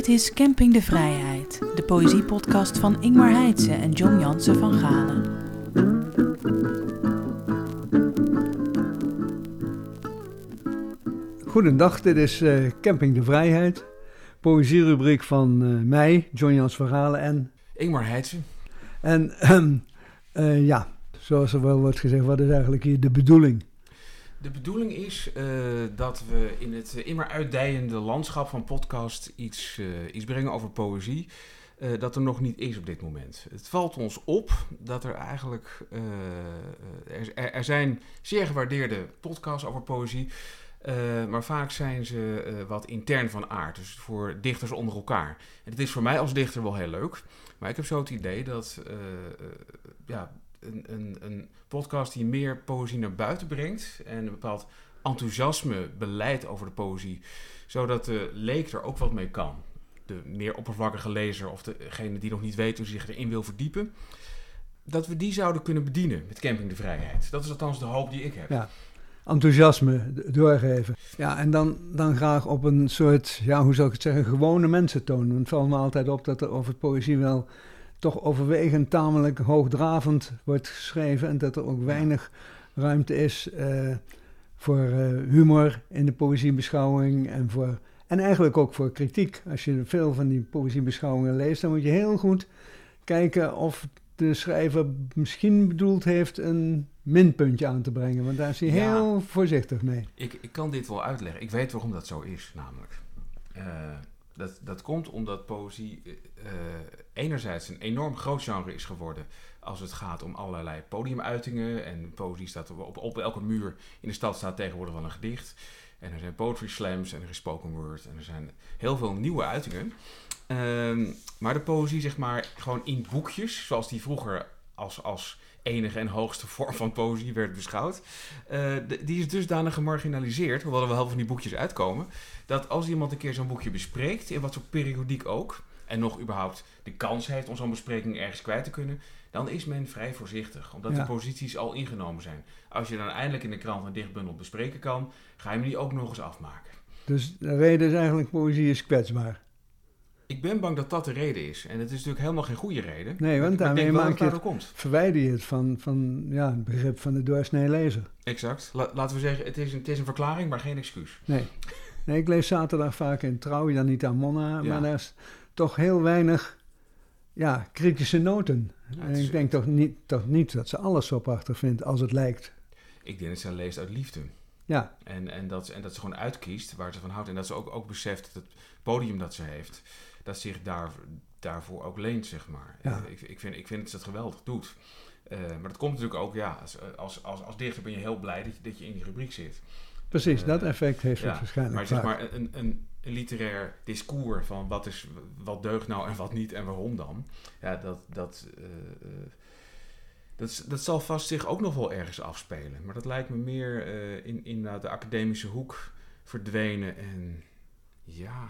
Dit is Camping de Vrijheid, de poëziepodcast van Ingmar Heitse en John Jansen van Galen. Goedendag, dit is uh, Camping de Vrijheid. Poëzierubriek van uh, mij, John Jans van Galen en... Ingmar Heitse. En uh, ja, zoals er wel wordt gezegd, wat is eigenlijk hier de bedoeling? De bedoeling is uh, dat we in het immer uitdijende landschap van podcast iets, uh, iets brengen over poëzie. Dat er nog niet is op dit moment. Het valt ons op dat er eigenlijk. Er, er, zijn zeer gewaardeerde podcasts over poëzie. maar vaak zijn ze wat intern van aard. Dus voor dichters onder elkaar. En het is voor mij als dichter wel heel leuk. Maar ik heb zo het idee dat ja, een, een, een podcast die meer poëzie naar buiten brengt en een bepaald enthousiasme beleid over de poëzie, zodat de leek er ook wat mee kan. De meer oppervlakkige lezer of degene die nog niet weet hoe zich erin wil verdiepen, dat we die zouden kunnen bedienen met Camping de Vrijheid. Dat is althans de hoop die ik heb. Ja, enthousiasme doorgeven. Ja, en dan, dan graag op een soort, ja, hoe zou ik het zeggen, gewone mensentoon. Want het valt me altijd op dat er over poëzie wel toch overwegend tamelijk hoogdravend wordt geschreven en dat er ook weinig ruimte is uh, voor uh, humor in de poëziebeschouwing en, voor, en eigenlijk ook voor kritiek. Als je veel van die poëziebeschouwingen leest, dan moet je heel goed kijken of de schrijver misschien bedoeld heeft een minpuntje aan te brengen, want daar is hij ja, heel voorzichtig mee. Ik, ik kan dit wel uitleggen. Ik weet waarom dat zo is, namelijk. Uh, dat, dat komt omdat poëzie uh, enerzijds een enorm groot genre is geworden als het gaat om allerlei podiumuitingen. En poëzie staat op, op elke muur in de stad staat tegenwoordig wel een gedicht. En er zijn poetry slams en er is spoken word en er zijn heel veel nieuwe uitingen. Uh, maar de poëzie, zeg maar, gewoon in boekjes, zoals die vroeger als, als enige en hoogste vorm van poëzie werd beschouwd. Uh, die is dusdanig gemarginaliseerd, hoewel er wel heel veel van die boekjes uitkomen, dat als iemand een keer zo'n boekje bespreekt, in wat voor periodiek ook, en nog überhaupt de kans heeft om zo'n bespreking ergens kwijt te kunnen, dan is men vrij voorzichtig, omdat ja. de posities al ingenomen zijn. Als je dan eindelijk in de krant een dichtbundel bespreken kan, ga je hem die ook nog eens afmaken. Dus de reden is eigenlijk, poëzie is kwetsbaar. Ik ben bang dat dat de reden is. En het is natuurlijk helemaal geen goede reden. Nee, want daarmee maak je het, komt. verwijder je het van, van ja, het begrip van de doorsnee lezer. Exact. La, laten we zeggen, het is, een, het is een verklaring, maar geen excuus. Nee. nee, ik lees zaterdag vaak in Trouw, Janita Monna, ja. maar daar is toch heel weinig ja, kritische noten. Ja, en ik denk toch niet, toch niet dat ze alles zo prachtig vindt als het lijkt. Ik denk dat ze leest uit liefde. Ja. En, en, dat, en dat ze gewoon uitkiest waar ze van houdt. En dat ze ook, ook beseft dat het podium dat ze heeft dat zich daar, daarvoor ook leent, zeg maar. Ja. Ik, ik, vind, ik vind dat ze het geweldig doet. Uh, maar dat komt natuurlijk ook, ja, als, als, als, als dichter ben je heel blij dat je, dat je in die rubriek zit. Precies, uh, dat effect heeft het waarschijnlijk. Maar zeg maar een, een, een literair discours van wat, is, wat deugt nou en wat niet en waarom dan. Ja, dat, dat, uh, dat, dat zal vast zich ook nog wel ergens afspelen. Maar dat lijkt me meer in, in de academische hoek verdwenen en ja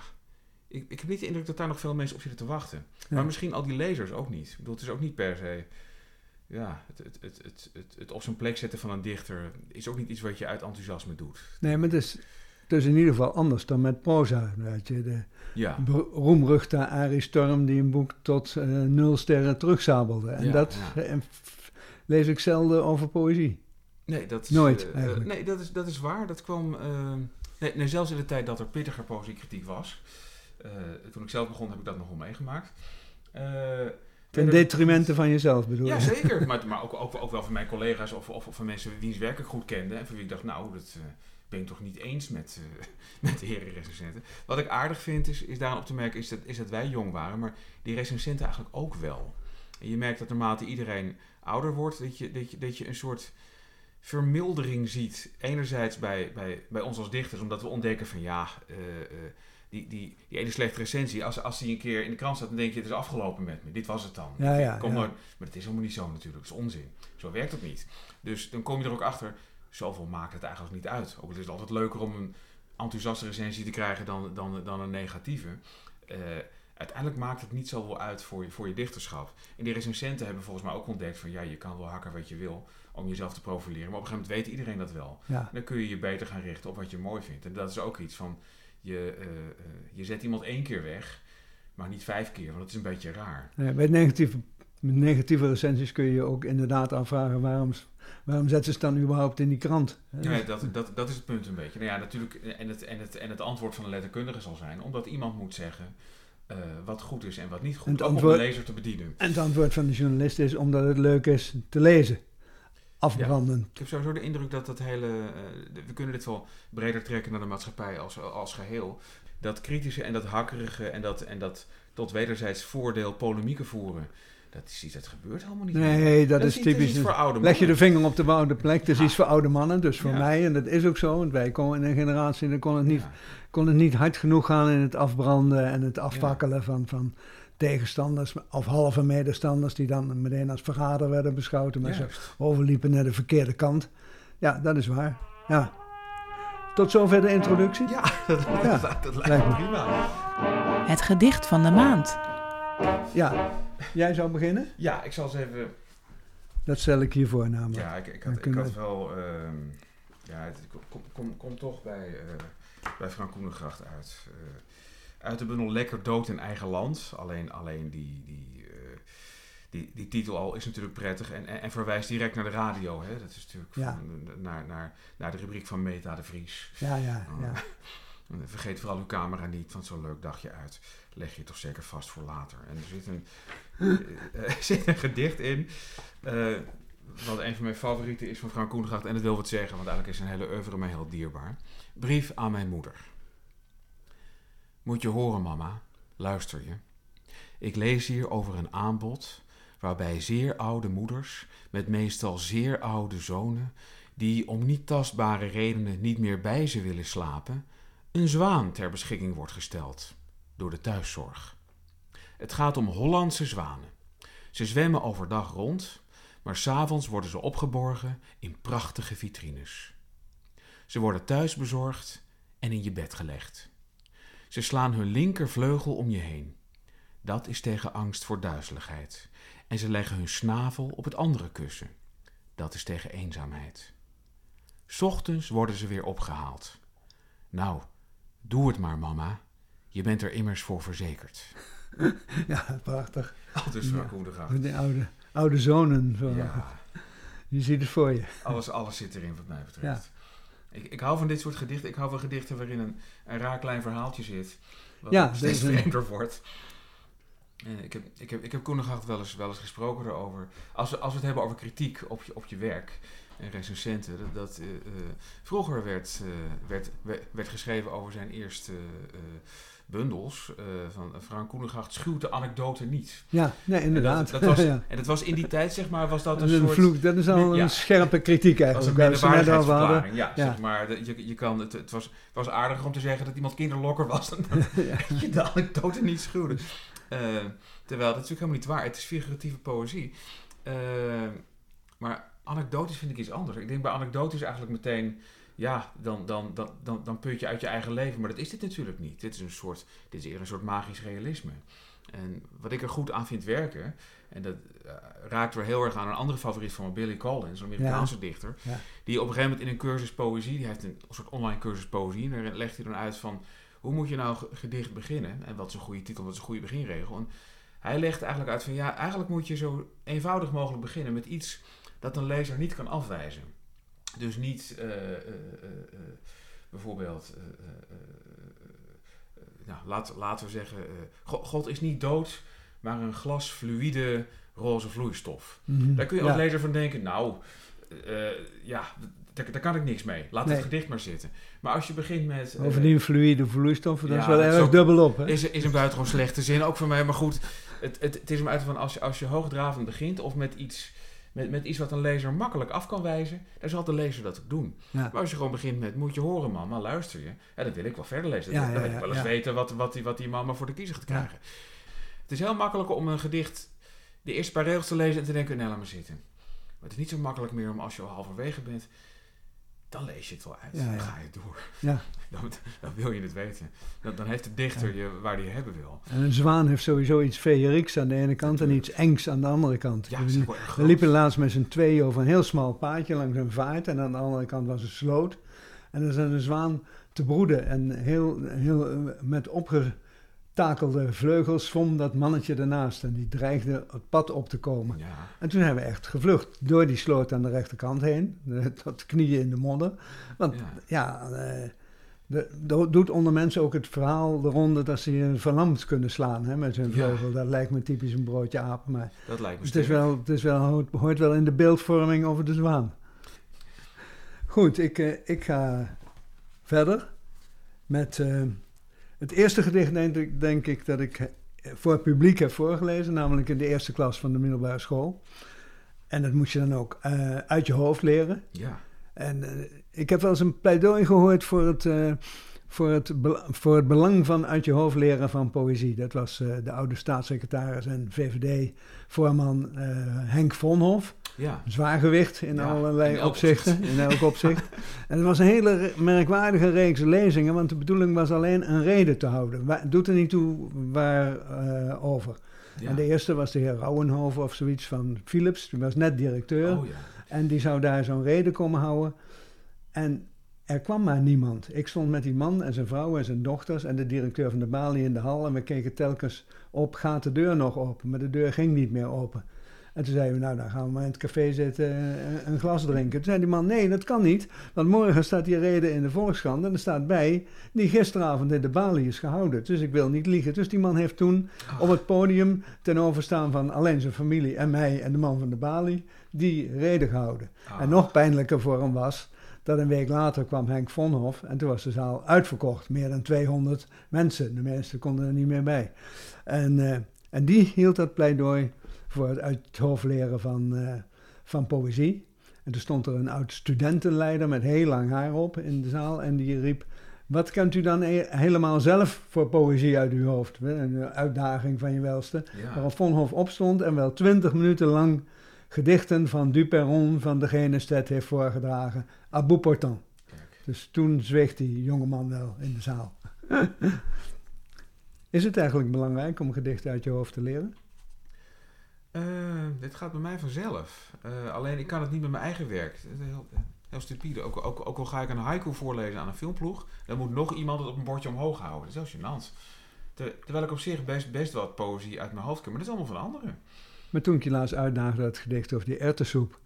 ik, ik heb niet de indruk dat daar nog veel mensen op zitten te wachten. Ja. Maar misschien al die lezers ook niet. Ik bedoel, het is ook niet per se... Ja, het, het, het, het, het, het op zijn plek zetten van een dichter is ook niet iets wat je uit enthousiasme doet. Nee, maar het is, in ieder geval anders dan met proza. Weet je, de ja. roemruchte Arie Storm die een boek tot uh, nul sterren terugzabelde. En Ja, dat ja. eh, lees ik zelden over poëzie. Nee, dat is, Nooit, eh, eigenlijk. nee, dat is, dat is waar. Dat kwam... eh, nee, nee, zelfs in de tijd dat er pittiger poëziekritiek was. Eh, toen ik zelf begon heb ik dat nog wel meegemaakt. Eh, Ten detrimente van jezelf bedoel Ja, je? zeker. Maar, maar ook, ook, ook wel van mijn collega's of, of van mensen wiens werk ik goed kende. En van wie ik dacht, nou, dat eh, ben ik toch niet eens met, met de heren recensenten. Wat ik aardig vind, is, is daaraan op te merken, is dat, is dat wij jong waren. Maar die recensenten eigenlijk ook wel. En je merkt dat naarmate iedereen ouder wordt, dat je, dat je, dat je een soort vermildering ziet. Enerzijds bij, bij, bij ons als dichters, omdat we ontdekken van ja, die, die, die ene slechte recensie, als, als die een keer in de krant staat, dan denk je het is afgelopen met me. Dit was het dan. Ja, ja, Kom ja. nooit- maar het is helemaal niet zo natuurlijk. Dat is onzin. Zo werkt het niet. Dus dan kom je er ook achter, zoveel maakt het eigenlijk niet uit. Ook het is altijd leuker om een enthousiaste recensie te krijgen dan, dan, dan een negatieve. Eh, uiteindelijk maakt het niet zoveel uit voor je, voor je dichterschap. En die recensenten hebben volgens mij ook ontdekt van ja, je kan wel hakken wat je wil om jezelf te profileren. Maar op een gegeven moment weet iedereen dat wel. Ja. Dan kun je je beter gaan richten op wat je mooi vindt. En dat is ook iets van, je, eh, eh, je zet iemand één keer weg. maar niet vijf keer, want dat is een beetje raar. Nee, bij negatieve, negatieve recensies kun je je ook inderdaad afvragen waarom, waarom zetten ze het dan überhaupt in die krant? Ja, dat, dat, dat is het punt een beetje. Nou ja, natuurlijk, en het, en, het, en het antwoord van de letterkundige zal zijn, omdat iemand moet zeggen uh, wat goed is en wat niet goed, antwoord, om de lezer te bedienen. En het antwoord van de journalist is omdat het leuk is te lezen. Afbranden. Ik heb sowieso de indruk dat dat hele. Uh, we kunnen dit wel breder trekken naar de maatschappij als, als geheel. Dat kritische en dat hakkerige en dat, en dat tot wederzijds voordeel polemieken voeren. Dat is iets dat gebeurt helemaal niet. Nee, dat, is, typisch. voor oude mannen. Leg je de vinger op de oude plek. Dat is iets voor oude mannen. Dus voor mij, en dat is ook zo. Want wij komen in een generatie en dan kon het niet, kon het niet hard genoeg gaan in het afbranden en het afvakkelen van, van tegenstanders of halve medestanders die dan meteen als verrader werden beschouwd. Maar ze overliepen naar de verkeerde kant. Ja, dat is waar. Ja. Tot zover de introductie? Ja, dat, ja. dat, lijkt me prima. Het gedicht van de maand. Ja, jij zou beginnen? Ja, ik zal eens even... Dat stel ik hiervoor namelijk. Ja, ik, ik, had, ik had wel... Uh, ja, het komt kom, kom toch bij, uh, bij Frank Koenengracht uit. Uh, uit de bundel Lekker dood in eigen land. Alleen, alleen die, die, uh, die, die titel al is natuurlijk prettig en, en, en, verwijst direct naar de radio. Hè? Dat is natuurlijk ja. van, naar, naar, naar de rubriek van Meta de Vries. Ja, ja, ja. Vergeet vooral uw camera niet, want zo'n leuk dagje uit leg je toch zeker vast voor later. En er zit een, uh, zit een gedicht in, uh, wat een van mijn favorieten is van Frank Koengracht. En dat wil wat zeggen, want eigenlijk is een hele oeuvre mij heel dierbaar. Brief aan mijn moeder. Moet je horen, mama, luister je. Ik lees hier over een aanbod waarbij zeer oude moeders met meestal zeer oude zonen, die om niet tastbare redenen niet meer bij ze willen slapen, een zwaan ter beschikking wordt gesteld door de thuiszorg. Het gaat om Hollandse zwanen. Ze zwemmen overdag rond, maar s'avonds worden ze opgeborgen in prachtige vitrines. Ze worden thuis bezorgd en in je bed gelegd. Ze slaan hun linkervleugel om je heen. Dat is tegen angst voor duizeligheid. En ze leggen hun snavel op het andere kussen. Dat is tegen eenzaamheid. Ochtends worden ze weer opgehaald. Nou, doe het maar, mama. Je bent er immers voor verzekerd. ja, prachtig. Altijd ja, gaat. De oude, oude zonen. Zo. Ja. Je ziet het voor je. Alles, alles zit erin wat mij betreft. Ik, ik hou van dit soort gedichten. Ik hou van gedichten waarin een, een raar klein verhaaltje zit. Wat ja, steeds vreemder wordt. Uh, ik heb, ik heb, ik heb wel eens, wel eens gesproken erover. Als we, als we het hebben over kritiek op je, op je werk en recensenten. Dat, dat uh, vroeger werd, werd, werd, geschreven over zijn eerste bundels van Frank Koenengracht schuwt de anekdote niet. Ja, nee, inderdaad. En dat, was, en dat was in die tijd, zeg maar, was dat een, een soort... Vloek, dat is al een scherpe kritiek eigenlijk. Dat was een minderwaardigheidsverklaring, ja, ja. Zeg maar. Je, je kan, het, het was, was aardiger om te zeggen dat iemand kinderlokker was dan dat je de anekdote niet schuwde. terwijl, dat is natuurlijk helemaal niet waar. Het is figuratieve poëzie. maar anekdotisch vind ik iets anders. Ik denk bij anekdotisch eigenlijk meteen, ja, dan, dan, dan, dan, dan put je uit je eigen leven. Maar dat is dit natuurlijk niet. Dit is een soort, dit is eerder een soort magisch realisme. En wat ik er goed aan vind werken, en dat uh, raakt weer heel erg aan een andere favoriet van me, Billy Collins, een Amerikaanse dichter, die op een gegeven moment in een cursus poëzie, die heeft een soort online cursus poëzie, en daar legt hij dan uit van, hoe moet je nou gedicht beginnen? En wat is een goede titel, wat is een goede beginregel? En hij legt eigenlijk uit van, ja, eigenlijk moet je zo eenvoudig mogelijk beginnen met iets dat een lezer niet kan afwijzen. Dus niet uh, uh, bijvoorbeeld, nou, laat, laten we zeggen, God is niet dood, maar een glas fluïde roze vloeistof. Mm Daar kun je als lezer van denken, nou, ja, daar, daar, kan ik niks mee. Laat het gedicht maar zitten. Maar als je begint met... Bovendien fluïde vloeistof, dat is wel erg dubbel op. Hè? Is, is een buitengewoon slechte zin, ook voor mij. Maar goed, het, het, het is hem uit van als je, als je hoogdravend begint of met iets met, met iets wat een lezer makkelijk af kan wijzen, dan zal de lezer dat ook doen. Maar als je gewoon begint met, moet je horen man, maar luister je, ja, dan wil ik wel verder lezen. dan wil ik wel eens weten wat, wat, die, wat die mama voor de kiezer gaat krijgen. Het is heel makkelijk om een gedicht de eerste paar regels te lezen en te denken, nee, laat maar zitten. Maar het is niet zo makkelijk meer om als je al halverwege bent, dan lees je het wel uit. Dan ga je door. Ja. Dan, dan, wil je het weten. Dan, dan heeft de dichter je waar hij hebben wil. En een zwaan heeft sowieso iets feeriks aan de ene kant en iets engs aan de andere kant. Ja, we, liepen laatst met z'n tweeën over een heel smal paadje langs een vaart. En aan de andere kant was een sloot. En er zat een zwaan te broeden. En heel, heel met opge takelde vleugels zwom dat mannetje ernaast en die dreigde het pad op te komen. Ja. En toen hebben we echt gevlucht door die sloot aan de rechterkant heen, eh, tot knieën in de modder. Want Ja. ja, eh, doet onder mensen ook het verhaal de ronde dat ze je verlamd kunnen slaan hè, met hun Ja. vleugel. Dat lijkt me typisch een broodje aap, maar Dat lijkt me het, is wel, het is wel, hoort, hoort wel in de beeldvorming over de zwaan. Goed, ik, eh, ik ga verder met het eerste gedicht, denk ik, denk ik dat ik voor het publiek heb voorgelezen, namelijk in de eerste klas van de middelbare school. En dat moet je dan ook eh, uit je hoofd leren. Ja. En eh, ik heb wel eens een pleidooi gehoord voor het, eh, voor, het, voor het belang van uit je hoofd leren van poëzie. Dat was de oude staatssecretaris en VVD-voorman Henk Vonhof. Ja. Zwaargewicht in Ja, allerlei in elk opzichten, opzicht. in elk opzicht. en het was een hele merkwaardige reeks lezingen, want de bedoeling was alleen een reden te houden. Wa- doet er niet toe waarover. over. ja. En de eerste was de heer Rauwenhoven of zoiets van Philips, die was net directeur. Oh ja. En die zou daar zo'n reden komen houden. En er kwam maar niemand. Ik stond met die man en zijn vrouw en zijn dochters en de directeur van de balie in de hal. En we keken telkens op, gaat de deur nog open? Maar de deur ging niet meer open. En toen zeiden we, nou dan gaan we maar in het café zitten en een glas drinken. Toen zei die man, nee dat kan niet. Want morgen staat die reden in de Volkskrant en er staat bij die gisteravond in de balie is gehouden. Dus ik wil niet liegen. Dus die man heeft toen Ah. op het podium ten overstaan van alleen zijn familie en mij en de man van de balie die reden gehouden. Ah. En nog pijnlijker voor hem was dat een week later kwam Henk Vonhof en toen was de zaal uitverkocht. Meer dan 200 mensen. De meesten konden er niet meer bij. En, eh, en die hield dat pleidooi voor het uit het hoofd leren van, eh, van poëzie. En toen stond er een oud studentenleider met heel lang haar op in de zaal en die riep... Wat kent u dan e- helemaal zelf voor poëzie uit uw hoofd? Een uitdaging van je welste. Ja. Waarop Vonhof opstond en wel twintig minuten lang gedichten van Duperron van degene Stet heeft voorgedragen. À bout portant. Dus toen zweeg die jongeman wel in de zaal. Is het eigenlijk belangrijk om gedichten uit je hoofd te leren? Eh, dit gaat bij mij vanzelf. Eh, alleen ik kan het niet met mijn eigen werk. Het is heel, heel stupide. Ook, ook, ook al ga ik een haiku voorlezen aan een filmploeg, dan moet nog iemand het op een bordje omhoog houden. Dat is heel gênant. Ter- terwijl ik op zich best, best wat poëzie uit mijn hoofd kan, maar dat is allemaal van anderen. Maar toen ik je laatst uitdaagde dat gedicht over die erwtensoep.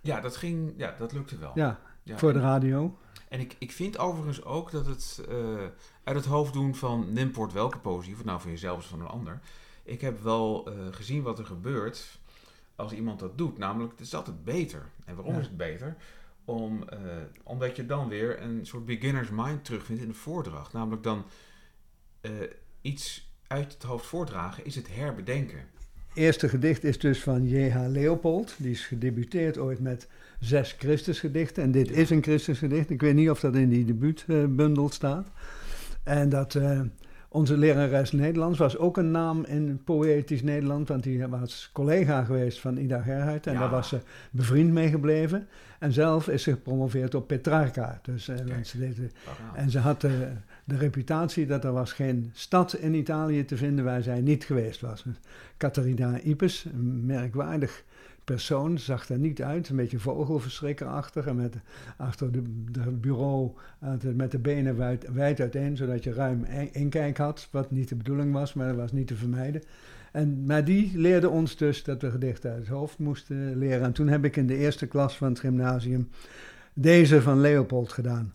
Ja, dat ging, ja, dat lukte wel. Ja, Ja, voor de radio. En ik, ik vind overigens ook dat het eh, uit het hoofd doen van nimport welke poëzie, of het nou van jezelf is of van een ander. Ik heb wel eh, gezien wat er gebeurt als iemand dat doet. Namelijk, het is altijd beter. En waarom Ja. is het beter? Om, eh, omdat je dan weer een soort beginner's mind terugvindt in de voordracht. Namelijk dan eh, iets uit het hoofd voordragen is het herbedenken. eerste gedicht is dus van J.H. Leopold. Die is gedebuteerd ooit met zes Christusgedichten. En dit Ja. is een Christusgedicht. Ik weet niet of dat in die debuutbundel staat. En dat onze lerares Nederlands was ook een naam in poëtisch Nederland. Want die was collega geweest van Ida Gerhardt. En Ja. daar was ze bevriend mee gebleven. En zelf is ze gepromoveerd op Petrarca. Dus, eh, ze Wauw. en ze had de, de reputatie dat er was geen stad in Italië te vinden waar zij niet geweest was. Catharina Ipes, een merkwaardig persoon, zag er niet uit. Een beetje vogelverschrikkerachtig en met achter de bureau altijd met de benen wijd, wijd uiteen, zodat je ruim in- inkijk had, wat niet de bedoeling was, maar dat was niet te vermijden. En, maar die leerde ons dus dat we gedichten uit het hoofd moesten leren. En toen heb ik in de eerste klas van het gymnasium deze van Leopold gedaan.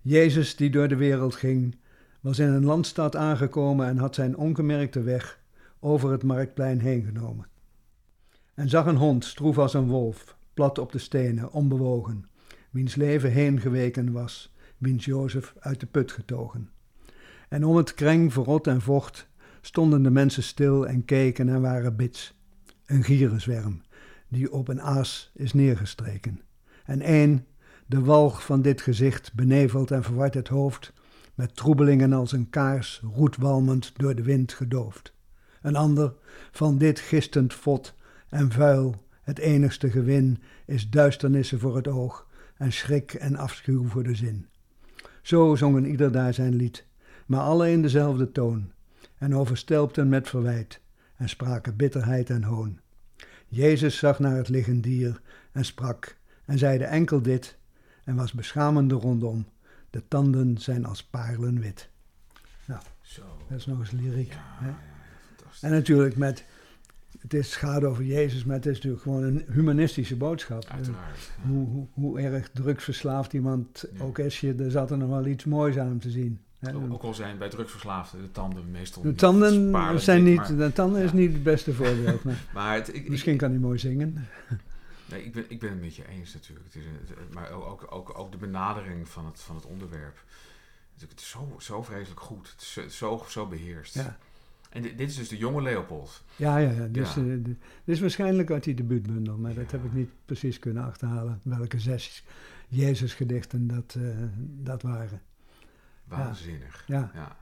Jezus die door de wereld ging, was in een landstad aangekomen en had zijn ongemerkte weg over het marktplein heen genomen. En zag een hond, stroef als een wolf, plat op de stenen, onbewogen, wiens leven heengeweken was, wiens Jozef uit de put getogen. En om het kreng verrot en vocht stonden de mensen stil en keken en waren bits. Een gierenzwerm, die op een aas is neergestreken. En één, de walg van dit gezicht benevelt en verward het hoofd, met troebelingen als een kaars roetwalmend door de wind gedoofd. Een ander, van dit gistend vod en vuil, het enigste gewin, is duisternissen voor het oog en schrik en afschuw voor de zin. Zo zongen ieder daar zijn lied, maar alle in dezelfde toon, en overstelpten met verwijt, en spraken bitterheid en hoon. Jezus zag naar het liggend dier en sprak, en zeide enkel dit, en was beschamende rondom. De tanden zijn als paarlen wit. Zo. Dat is nog eens lyriek. Ja, hè? ja. En natuurlijk met, het is, gaat over Jezus, maar het is natuurlijk gewoon een humanistische boodschap. Uiteraard. ja. Hoe, hoe, hoe erg drugsverslaafd iemand Ja. ook is, je, er zat er nog wel iets moois aan hem te zien. hè. Ook al zijn bij drugsverslaafden de tanden meestal De tanden zijn niet, maar- de tanden is niet het beste voorbeeld. Maar Maar het, ik, ik- misschien kan hij mooi zingen. Nee, ik ben, ik ben het met je eens natuurlijk. Het is een- maar ook, ook, ook, de benadering van het, van het onderwerp. Het is zo, zo vreselijk goed. Het is zo, zo, zo beheerst. Ja. En dit, dit is dus de jonge Leopold. Ja, ja, ja. Dus, Ja. eh, dit is waarschijnlijk uit die debuutbundel, maar dat heb ik niet precies kunnen achterhalen. Welke zes Jezusgedichten dat, eh, dat waren. Waanzinnig. Ja. Ja.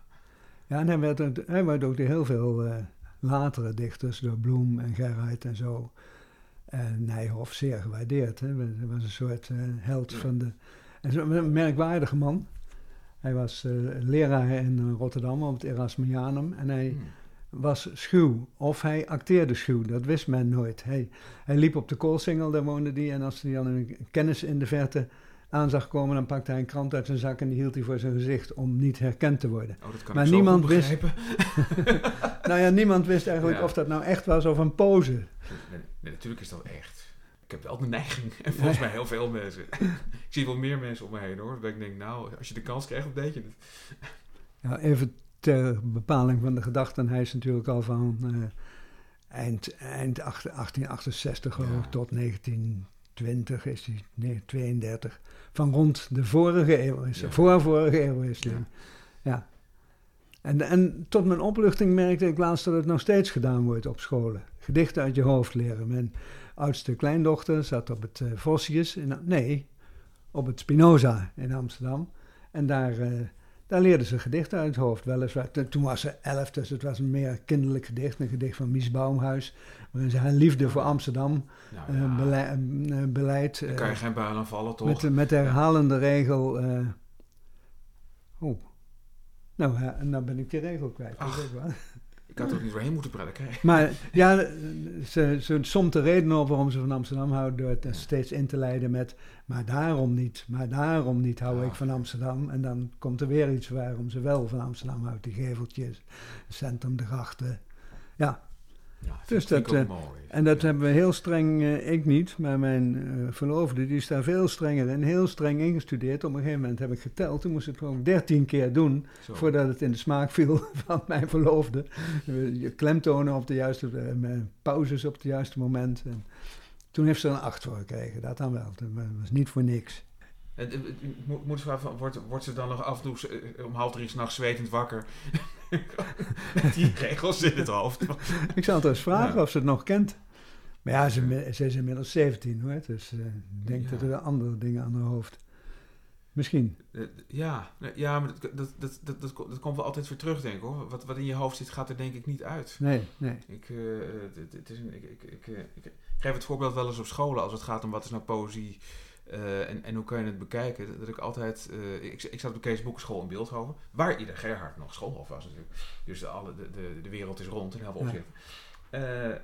Ja, en hij werd, ook- hij werd ook door heel veel eh, latere dichters, door Bloem en Gerheid en zo, en Nijhoff zeer gewaardeerd. Hè. Hij was een soort held van de... En merkwaardige man. Hij was eh, leraar in eh, Rotterdam op het Erasmianum en hij Hm. was schuw. Of hij acteerde schuw, dat wist men nooit. Hij, hij liep op de koolsingel, daar woonde hij. En als hij dan een kennis in de verte aan zag komen, dan pakte hij een krant uit zijn zak en die hield hij voor zijn gezicht om niet herkend te worden. Oh, dat kan Maar ik niemand wist-. Nou ja, niemand wist eigenlijk Ja. of dat nou echt was of een pose. Nee, nee, natuurlijk is dat echt. Ik heb wel de neiging, en volgens mij heel veel mensen. ik zie wel meer mensen om me heen hoor. Dat ik denk, nou, als je de kans krijgt, dan deed je het. Ja, even ter bepaling van de gedachten. Hij is natuurlijk al van eh, eind, eind acht- 1868 geloof ik, Ja. tot 1920 is hij, nee, 32. Van rond de vorige eeuw is Ja. voor vorige eeuw is hij. Ja. Ja. En, en tot mijn opluchting merkte ik laatst dat het nog steeds gedaan wordt op scholen. Gedichten uit je hoofd leren. Mijn oudste kleindochter zat op het Vossius, in, nee, op het Spinoza in Amsterdam. En daar, eh, daar leerden ze gedichten uit het hoofd. Weliswaar, toen was ze elf, dus het was een meer kinderlijk gedicht. Een gedicht van Mies Baumhuis. Waarin ze haar liefde voor Amsterdam Nou, eh, beleid, eh, kan je geen buil aan vallen, toch? met, de- met de herhalende regel. oh. Nou, hè, nou ben ik die regel kwijt. Ach. wel. Ik had er ook niet doorheen moeten praten. Maar ja, ze, ze somt de reden op waarom ze van Amsterdam houden door het Ja. steeds in te leiden met maar daarom niet, maar daarom niet hou Ja. ik van Amsterdam. En dan komt er weer iets waarom ze wel van Amsterdam houdt. Die geveltjes, het centrum, de grachten. Ja, Ja, Dus dat, eh, mooi. en dat Ja. hebben we heel streng, eh, ik niet, maar mijn eh, verloofde, die is daar veel strenger en heel streng ingestudeerd. Op een gegeven moment heb ik geteld, toen moest ik het gewoon dertien keer doen Zo. voordat het in de smaak viel van mijn verloofde. Je klemtonen op de juiste, pauzes op het juiste moment. En toen heeft ze er een acht voor gekregen, dat dan wel. Dat was niet voor niks. Ik moet, moet vragen, wordt, wordt ze dan nog af en toe eh, om half drie s'nachts zwetend wakker? Die regels in het hoofd. Ik zal het eens vragen Ja. of ze het nog kent. Maar ja, ze, ze is inmiddels 17 hoor, dus eh, ik denk Ja. dat er andere dingen aan haar hoofd. Misschien. Eh, Ja, ja maar dat, dat, dat, dat, dat, dat komt wel altijd weer terug, denk ik hoor. Wat, wat in je hoofd zit, gaat er denk ik niet uit. Nee, nee. Ik, het, het is een, ik, ik, ik, ik geef het voorbeeld wel eens op scholen als het gaat om wat is nou poëzie eh, en, en hoe kan je het bekijken. Dat ik altijd, eh, ik, ik zat op de Kees Boekenschool in Beeldhoven, waar ieder Gerhard nog schoolhof was natuurlijk. Dus de, alle, de, de, de wereld is rond in heel veel Ja. Eh,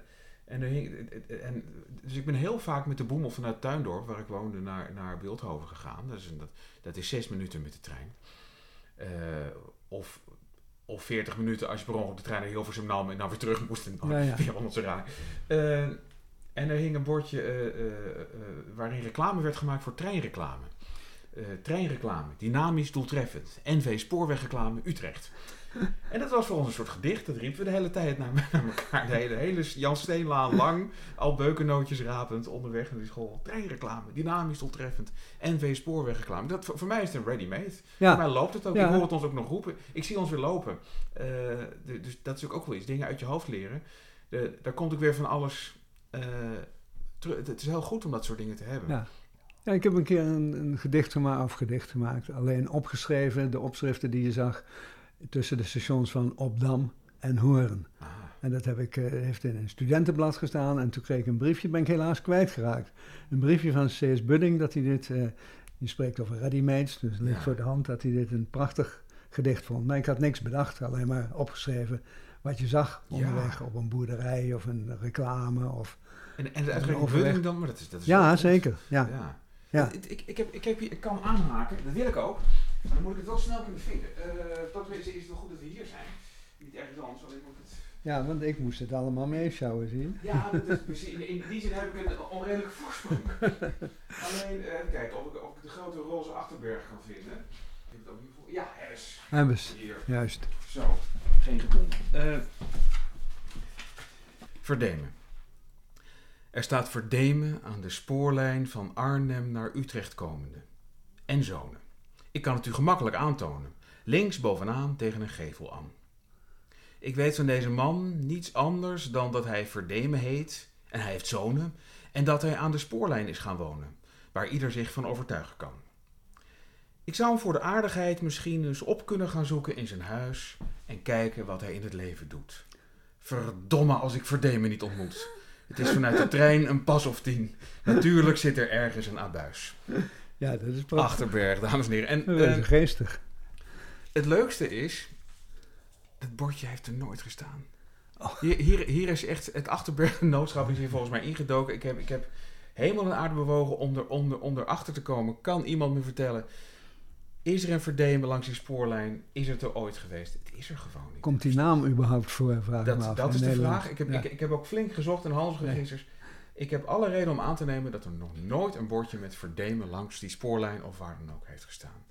en, hing- en, dus ik ben heel vaak met de boemel vanuit Tuindorp, waar ik woonde, naar, naar Beeldhoven gegaan. Dat is, dat, dat is zes minuten met de trein. Of, of 40 minuten als je per ongeluk de trein naar Hilversum nam en dan weer terug moest. En dan Ja, ja. raar. En er hing een bordje eh, eh, eh, waarin reclame werd gemaakt voor treinreclame. Treinreclame, dynamisch, doeltreffend. NV Spoorwegreclame Utrecht. En dat was voor ons een soort gedicht. Dat riepen we de hele tijd naar, naar elkaar. De hele, hele Jan Steenlaan lang, al beukennootjes rapend onderweg naar die school. Treinreclame, dynamisch, doeltreffend. NV Spoorwegreclame. Dat, voor, voor mij is het een ready-made. Voor mij loopt het ook. Ja. Ik hoor het ons ook nog roepen. Ik zie ons weer lopen. Dus dat is ook, ook wel iets. Dingen uit je hoofd leren. Daar komt ook weer van alles eh. Het- is heel goed om dat soort dingen te hebben. Ja. ja, ik heb een keer een, een gedicht gemaakt, of gedicht gemaakt, alleen opgeschreven, de opschriften die je zag tussen de stations van Opdam en Hoorn. Ah, En dat heb ik, eh, heeft in een studentenblad gestaan en toen kreeg ik een briefje, ben ik helaas kwijtgeraakt. Een briefje van C.S. Budding dat hij dit, eh die spreekt over ready-mades, dus het ligt Ja. voor de hand dat hij dit een prachtig gedicht vond. Maar ik had niks bedacht, alleen maar opgeschreven wat je zag Ja. onderweg op een boerderij of een reclame. Of, en, en de uitdrukking. Budding dan? Maar dat is, dat is ja, zeker. Ja. Ja. Ja. Ik, ik, ik, heb, ik, heb hier, ik kan aanhaken, dat wil ik ook. Maar dan moet ik het wel snel kunnen vinden. Uh, dat is het wel goed dat we hier zijn. Niet ergens anders, alleen moet ik het... Ja, want ik moest het allemaal meeschouwen, zie je. Ja, dat is precies. In, die zin heb ik een onredelijke voorsprong. alleen, uh, even kijken of ik, of ik de grote roze achterberg kan vinden. Ik heb het ook niet voor. Ja, Hebbes. Hebbes, Hier. juist. Zo, geen gedon. Uh, verdemen. Er staat verdemen aan de spoorlijn van Arnhem naar Utrecht komende. En zonen. Ik kan het u gemakkelijk aantonen. Links bovenaan tegen een gevel aan. Ik weet van deze man niets anders dan dat hij Verdemen heet en hij heeft zonen en dat hij aan de spoorlijn is gaan wonen, waar ieder zich van overtuigen kan. Ik zou hem voor de aardigheid misschien eens op kunnen gaan zoeken in zijn huis en kijken wat hij in het leven doet. Verdomme als ik Verdemen niet ontmoet. Het is vanuit de trein een pas of tien. Natuurlijk zit er ergens een abuis. Ja, dat is prachtig. Achterberg, dames en heren. En, dat is uh, geestig. Het leukste is, het bordje heeft er nooit gestaan. Oh. Hier, hier, hier, is echt, het Achterberg genootschap is hier volgens mij ingedoken. Ik heb, ik heb hemel en aarde bewogen om er onder, onder achter te komen. Kan iemand me vertellen, is er een verdemen langs die spoorlijn? Is het er ooit geweest? Het is er gewoon niet. Komt die naam überhaupt voor, vraag dat, af. Dat is de Nederland. vraag. Ik heb, ja. ik, ik, heb ook flink gezocht in handelsregisters. Nee. Ik heb alle reden om aan te nemen dat er nog nooit een bordje met verdemen langs die spoorlijn of waar dan ook heeft gestaan.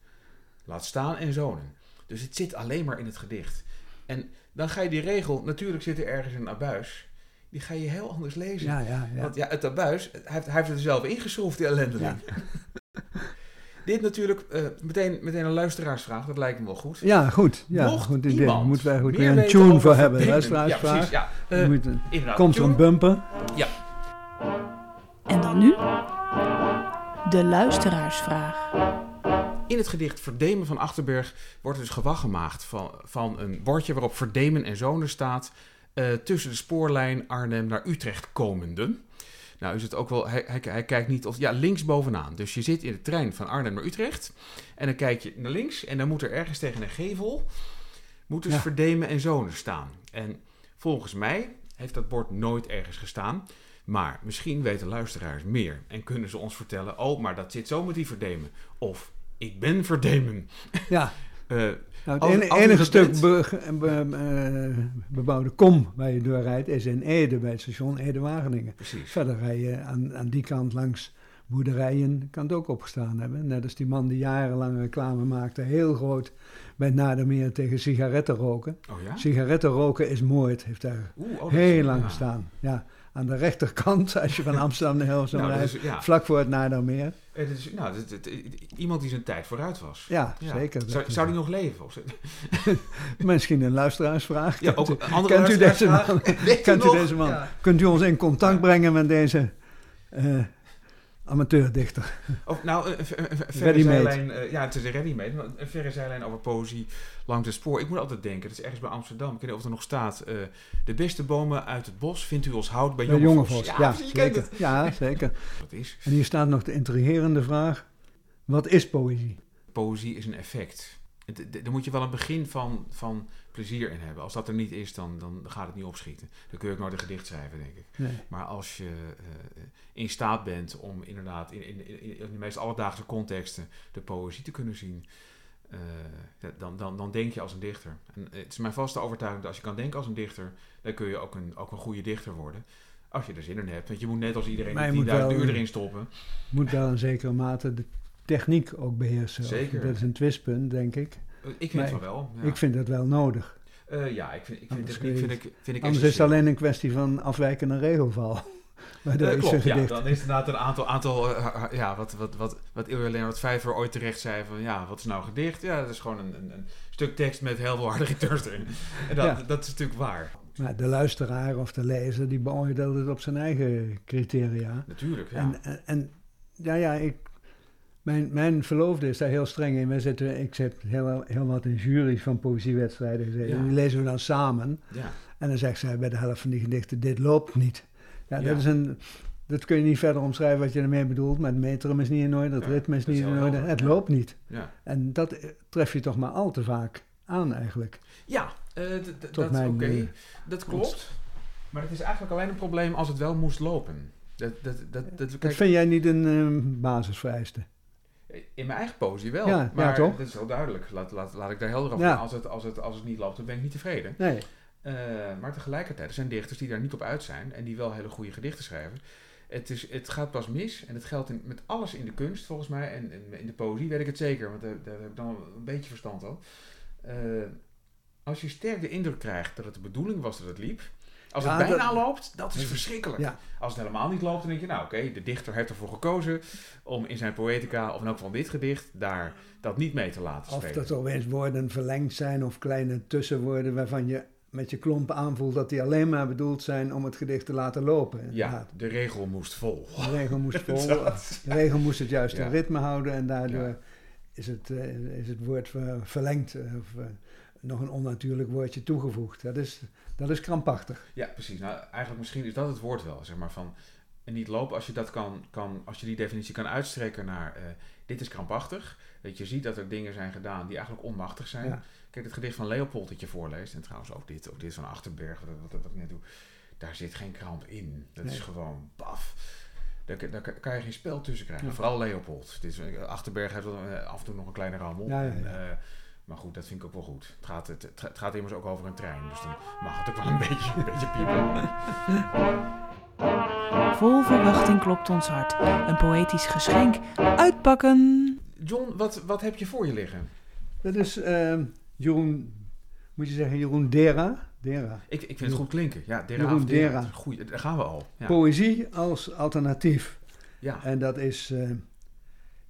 Laat staan en zonen. Dus het zit alleen maar in het gedicht. En dan ga je die regel, natuurlijk zit er ergens een abuis, die ga je heel anders lezen. Ja, ja, ja. Want ja, het abuis, hij heeft, hij heeft het er zelf ingeschroefd, die ellendeling. Dit natuurlijk uh, meteen, meteen een luisteraarsvraag, dat lijkt me wel goed. Ja, goed. Ja, Mocht goed idee. iemand Moeten meer weer een tune over voor hebben, luisteraarsvraag. Ja, precies. Ja. Uh, Moet een- komt er een bumper? Ja, En dan nu de luisteraarsvraag. In het gedicht Verdemen van Achterberg wordt dus gewag gemaakt van, van een bordje waarop Verdemen en Zonen staat uh, tussen de spoorlijn Arnhem naar Utrecht komende. Nou is het ook wel, hij, hij, hij, kijkt niet of, ja, links bovenaan. Dus je zit in de trein van Arnhem naar Utrecht en dan kijk je naar links en dan moet er ergens tegen een gevel, moet dus Ja. Verdemen en Zonen staan. En volgens mij heeft dat bord nooit ergens gestaan. Maar misschien weten luisteraars meer en kunnen ze ons vertellen: oh, maar dat zit zo met die verdemen. Of ik ben verdemen. Ja. Eh, Nou, het enige stuk bent- be- be- eh, bebouwde kom waar je doorrijdt is in Ede, bij het station Ede-Wageningen. Verder rij je aan, aan die kant langs boerderijen, kan het ook opgestaan hebben. Net als die man die jarenlang reclame maakte, heel groot bij Nadermeer tegen sigaretten roken. Oh ja? Sigaretten roken is moord, heeft daar Oeh, oh, heel lang ja. gestaan. Ja, aan de rechterkant, als je van Amsterdam naar Hilversum Nou, rijdt, is, ja. vlak voor het Nadermeer. Eh, dat is, nou, dat- iemand die zijn tijd vooruit was. Ja, Ja. zeker. Zou, zou die nog leven? Of, Misschien een luisteraarsvraag. ja, ook u- een andere kent u deze man? Weet u Kent u nog? deze man? Kunt u ons in contact brengen met deze eh, amateurdichter? Of, nou, een, een, een verre zijlijn... eh, ja, het is een ready-made. maar Een verre zijlijn over poëzie langs het spoor. Ik moet altijd denken, dat is ergens bij Amsterdam. Ik weet niet of er nog staat. eh, de beste bomen uit het bos vindt u als hout bij Bij Jonge Vos. Ja, zeker. Ja, zeker. Dat is. En hier staat nog de intrigerende vraag. Wat is poëzie? Poëzie is een effect. Daar moet je wel een begin van, van plezier in hebben. Als dat er niet is, dan, dan gaat het niet opschieten. Dan kun je ook nooit een gedicht schrijven, denk ik. Nee. Maar als je eh, in staat bent om inderdaad in, in, in, in de meest alledaagse contexten de poëzie te kunnen zien, eh, dan, dan, dan denk je als een dichter. En het is mijn vaste overtuiging dat als je kan denken als een dichter, dan kun je ook een, ook een goede dichter worden. Als je er zin in hebt. Want je moet net als iedereen Maar je die moet 10.000 wel- uur erin stoppen. Moet wel in zekere mate de techniek ook beheersen. Zeker. Dat is een twistpunt, denk ik. Ik vind Maar het wel wel. Ja. Ik vind dat wel nodig. Eh, ja, ik vind, ik vind techniek vind ik, vind ik Anders is het alleen een kwestie van afwijkende regelval. Waardoor Eh, klopt, een ja. gedicht... Dan is inderdaad een aantal, aantal eh, ja, wat, wat, wat, wat Ilja Leonard Vijver ooit terecht zei van, ja, wat is nou gedicht? Ja, dat is gewoon een, een, een stuk tekst met heel veel harde gitars erin. En dat, Ja. dat is natuurlijk waar. Maar de luisteraar of de lezer, die beoordeelt het op zijn eigen criteria. Natuurlijk, ja. En, en, en ja, ja, ik, mijn, mijn verloofde is daar heel streng in. Wij zitten, ik zit heel, heel wat in juries van poëziewedstrijden gezeten. Ja. Die lezen we dan samen. ja. En dan zegt zij bij de helft van die gedichten, dit loopt niet. Ja, Ja. Dat, is een, dat kun je niet verder omschrijven wat je ermee bedoelt. Maar het metrum is niet in orde, het ritme is dat is niet in orde. helder, Het loopt niet. ja. En dat eh, tref je toch maar al te vaak aan eigenlijk. Ja, eh, dat, mijn, dat klopt. Maar het is eigenlijk alleen een probleem als het wel moest lopen. Dat, dat, dat, dat, Dat kijk, vind jij niet een eh, basisvereiste? In mijn eigen poëzie wel. Ja, ja, maar toch? dat is wel duidelijk. Laat, laat, laat ik daar helder over Ja. Als het, als, het, als het niet loopt, dan ben ik niet tevreden. Nee. Eh, maar tegelijkertijd, er zijn dichters die daar niet op uit zijn en die wel hele goede gedichten schrijven. Het, is, het gaat pas mis en het geldt in, met alles in de kunst volgens mij en, en in de poëzie weet ik het zeker, want daar, daar heb ik dan een beetje verstand van. Eh, als je sterk de indruk krijgt dat het de bedoeling was dat het liep, als Ja, het bijna dat- loopt, dat is verschrikkelijk. Ja. Als het helemaal niet loopt, dan denk je, nou oké, de dichter heeft ervoor gekozen om in zijn poëtica, of in elk geval dit gedicht, daar dat niet mee te laten Of spelen. dat er opeens woorden verlengd zijn of kleine tussenwoorden waarvan je met je klompen aanvoelt dat die alleen maar bedoeld zijn om het gedicht te laten lopen. ja, de regel moest vol. De regel moest vol. Dat- De regel moest het juiste Ja. ritme houden en daardoor is, het, eh, is het woord ver- verlengd eh, of eh, nog een onnatuurlijk woordje toegevoegd. Dat is, dat is krampachtig. Ja, precies. Nou, eigenlijk misschien is dat het woord wel, zeg maar, van niet lopen. Als je dat kan, kan als je die definitie kan uitstrekken naar eh, dit is krampachtig. Dat je ziet dat er dingen zijn gedaan die eigenlijk onmachtig zijn. Ja. Kijk, het gedicht van Leopold dat je voorleest, en trouwens ook dit, ook dit van Achterberg, wat, wat, wat ik net doe, daar zit geen kramp in. Dat is gewoon paf. Daar, kan- daar kan- kan je geen spel tussen krijgen. Ja. Vooral Leopold. Dit is, eh, Achterberg heeft eh, af en toe nog een kleine rammel. Ja, En. Maar goed, dat vind ik ook wel goed. Het gaat, het, het, gaat immers ook over een trein, dus dan mag het ook wel een beetje, een beetje piepen. Vol verwachting klopt ons hart. Een poëtisch geschenk. Uitpakken! John, wat, wat heb je voor je liggen? Dat is eh, Jeroen, moet je zeggen Jeroen Dera. Dera. Ik, ik vind het goed klinken. Ja, Dera Jeroen Dera. Dera. Goeie, daar gaan we al. Ja. Poëzie als alternatief. ja. En dat is, eh,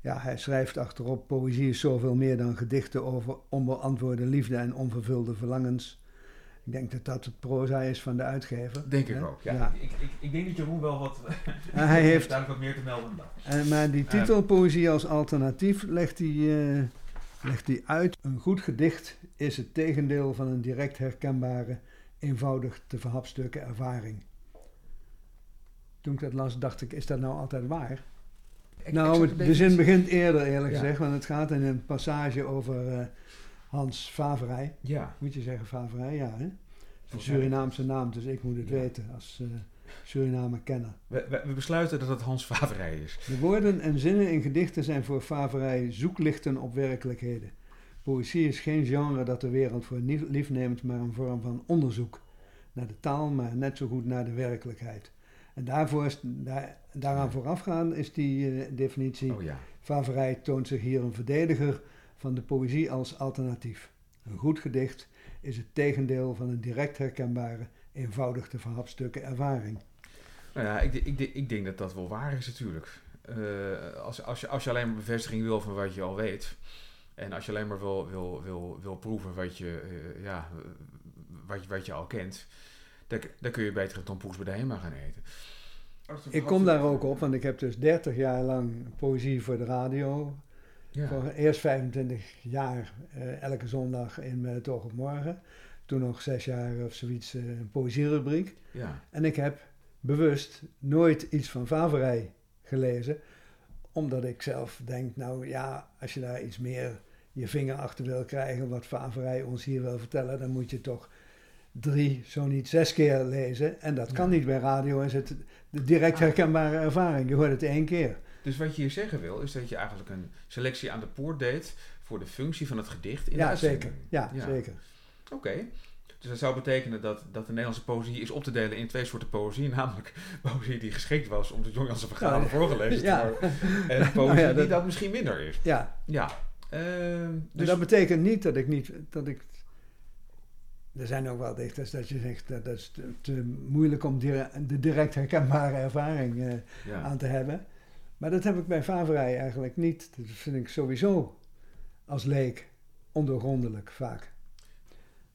ja, hij schrijft achterop: Poëzie is zoveel meer dan gedichten over onbeantwoorde liefde en onvervulde verlangens. Ik denk dat dat het proza is van de uitgever. Denk ik ook. Ja. Ja. Ik, ik, ik denk dat Jeroen wel wat... En hij heeft, duidelijk wat meer te melden dan en, maar die titel Poëzie als alternatief legt hij, eh, legt hij uit. Een goed gedicht is het tegendeel van een direct herkenbare, eenvoudig te verhapstukken ervaring. Toen ik dat las, dacht ik: is dat nou altijd waar? Ik- nou, ik de zin begint eerder, eerlijk Ja. gezegd, want het gaat in een passage over eh, Hans Faverij. Ja. Moet je zeggen Faverij? Ja, hè? Een Surinaamse naam, dus ik moet het Ja. weten als eh Surinamer kenner. We, we, we besluiten dat het Hans Faverij is. De woorden en zinnen in gedichten zijn voor Faverij zoeklichten op werkelijkheden. Poëzie is geen genre dat de wereld voor lief neemt, maar een vorm van onderzoek naar de taal, maar net zo goed naar de werkelijkheid. En daarvoor is, daar, daaraan voorafgaan is die eh, definitie. Oh ja. Faverij toont zich hier een verdediger van de poëzie als alternatief. Een goed gedicht is het tegendeel van een direct herkenbare, eenvoudig te verhapstukken ervaring. Nou ja, ik, ik, ik denk dat dat wel waar is natuurlijk. Eh, als, als, je, als je alleen maar bevestiging wil van wat je al weet... en als je alleen maar wil, wil, wil, wil proeven wat je, eh, ja, wat, je, wat je al kent... Dan kun je beter een tompoes bij de HEMA gaan eten. Ik kom daar ook op, want ik heb dus 30 jaar lang poëzie voor de radio. Ja. Voor eerst 25 jaar eh, elke zondag in Met het Oog op Morgen. Toen nog zes jaar of zoiets eh, een poëzierubriek. ja. En ik heb bewust nooit iets van Faverij gelezen, omdat ik zelf denk, nou ja, als je daar iets meer je vinger achter wil krijgen, wat Faverij ons hier wil vertellen, dan moet je toch drie, zo niet zes keer lezen. En dat kan Ja. niet bij radio, is het de direct herkenbare ervaring. Je hoort het één keer. Dus wat je hier zeggen wil, is dat je eigenlijk een selectie aan de poort deed... voor de functie van het gedicht in de Ja, uitzending. zeker. Ja, Ja. zeker. Oké. Dus dat zou betekenen dat, dat de Nederlandse poëzie is op te delen in twee soorten poëzie. Namelijk poëzie die geschikt was om de Jon Jansen verhalen Ja. voorgelezen te worden. En poëzie Nou ja, die dat- misschien minder is. Ja, Ja. Ehm, dus dus dat betekent niet dat ik niet, dat ik, er zijn ook wel dichters dat je zegt, dat, dat is te, te moeilijk om de direct herkenbare ervaring eh, ja. aan te hebben. Maar dat heb ik bij Faverij eigenlijk niet. Dat vind ik sowieso als leek ondoorgrondelijk vaak.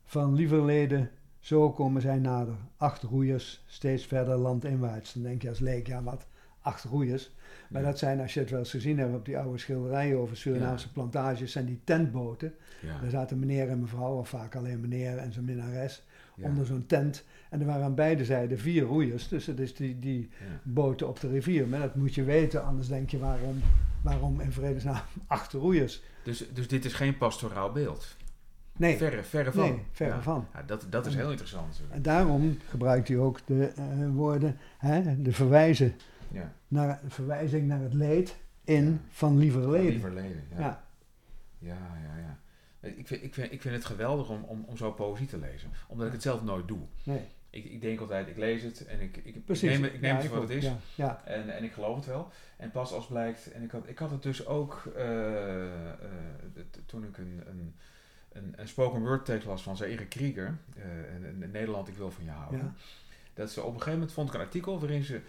Van lieverleden, zo komen zij nader. Acht roeiers, steeds verder landinwaarts. Dan denk je als leek, ja wat, acht roeiers. Maar Ja. dat zijn, als je het wel eens gezien hebt op die oude schilderijen over Surinaamse Ja. plantages, zijn die tentboten. Ja. Daar zaten meneer en mevrouw, of vaak alleen meneer en zijn minnares, onder zo'n tent. En er waren aan beide zijden vier roeiers. Dus dat is die, die boten op de rivier. Maar dat moet je weten, anders denk je waarom, waarom in vredesnaam acht roeiers. Dus, dus dit is geen pastoraal beeld. Nee, Verre, verre van. Nee, verre Ja. van. Ja, dat, dat is heel interessant. en daarom gebruikt hij ook de eh, woorden, hè, de verwijzen Ja. naar een verwijzing naar het leed in Ja. van lieverleden. Liever leden. Ja. Ja. Ja, ja, ja. Ik vind, ik, vind, ik vind het geweldig om, om, om zo poëzie te lezen. Omdat ik het zelf nooit doe. Nee, Ik, ik denk altijd, ik lees het en ik, ik, precies. ik neem, het- ik neem Ja, het voor wat het is. Ja. En, en ik geloof het wel. En pas als blijkt, en ik had, ik had het dus ook eh, eh, toen ik een, een, een, een spoken word tekst las van Zaire Krieger, eh, in, in Nederland, ik wil van je houden. Ja. Dat ze op een gegeven moment vond ik een artikel waarin ze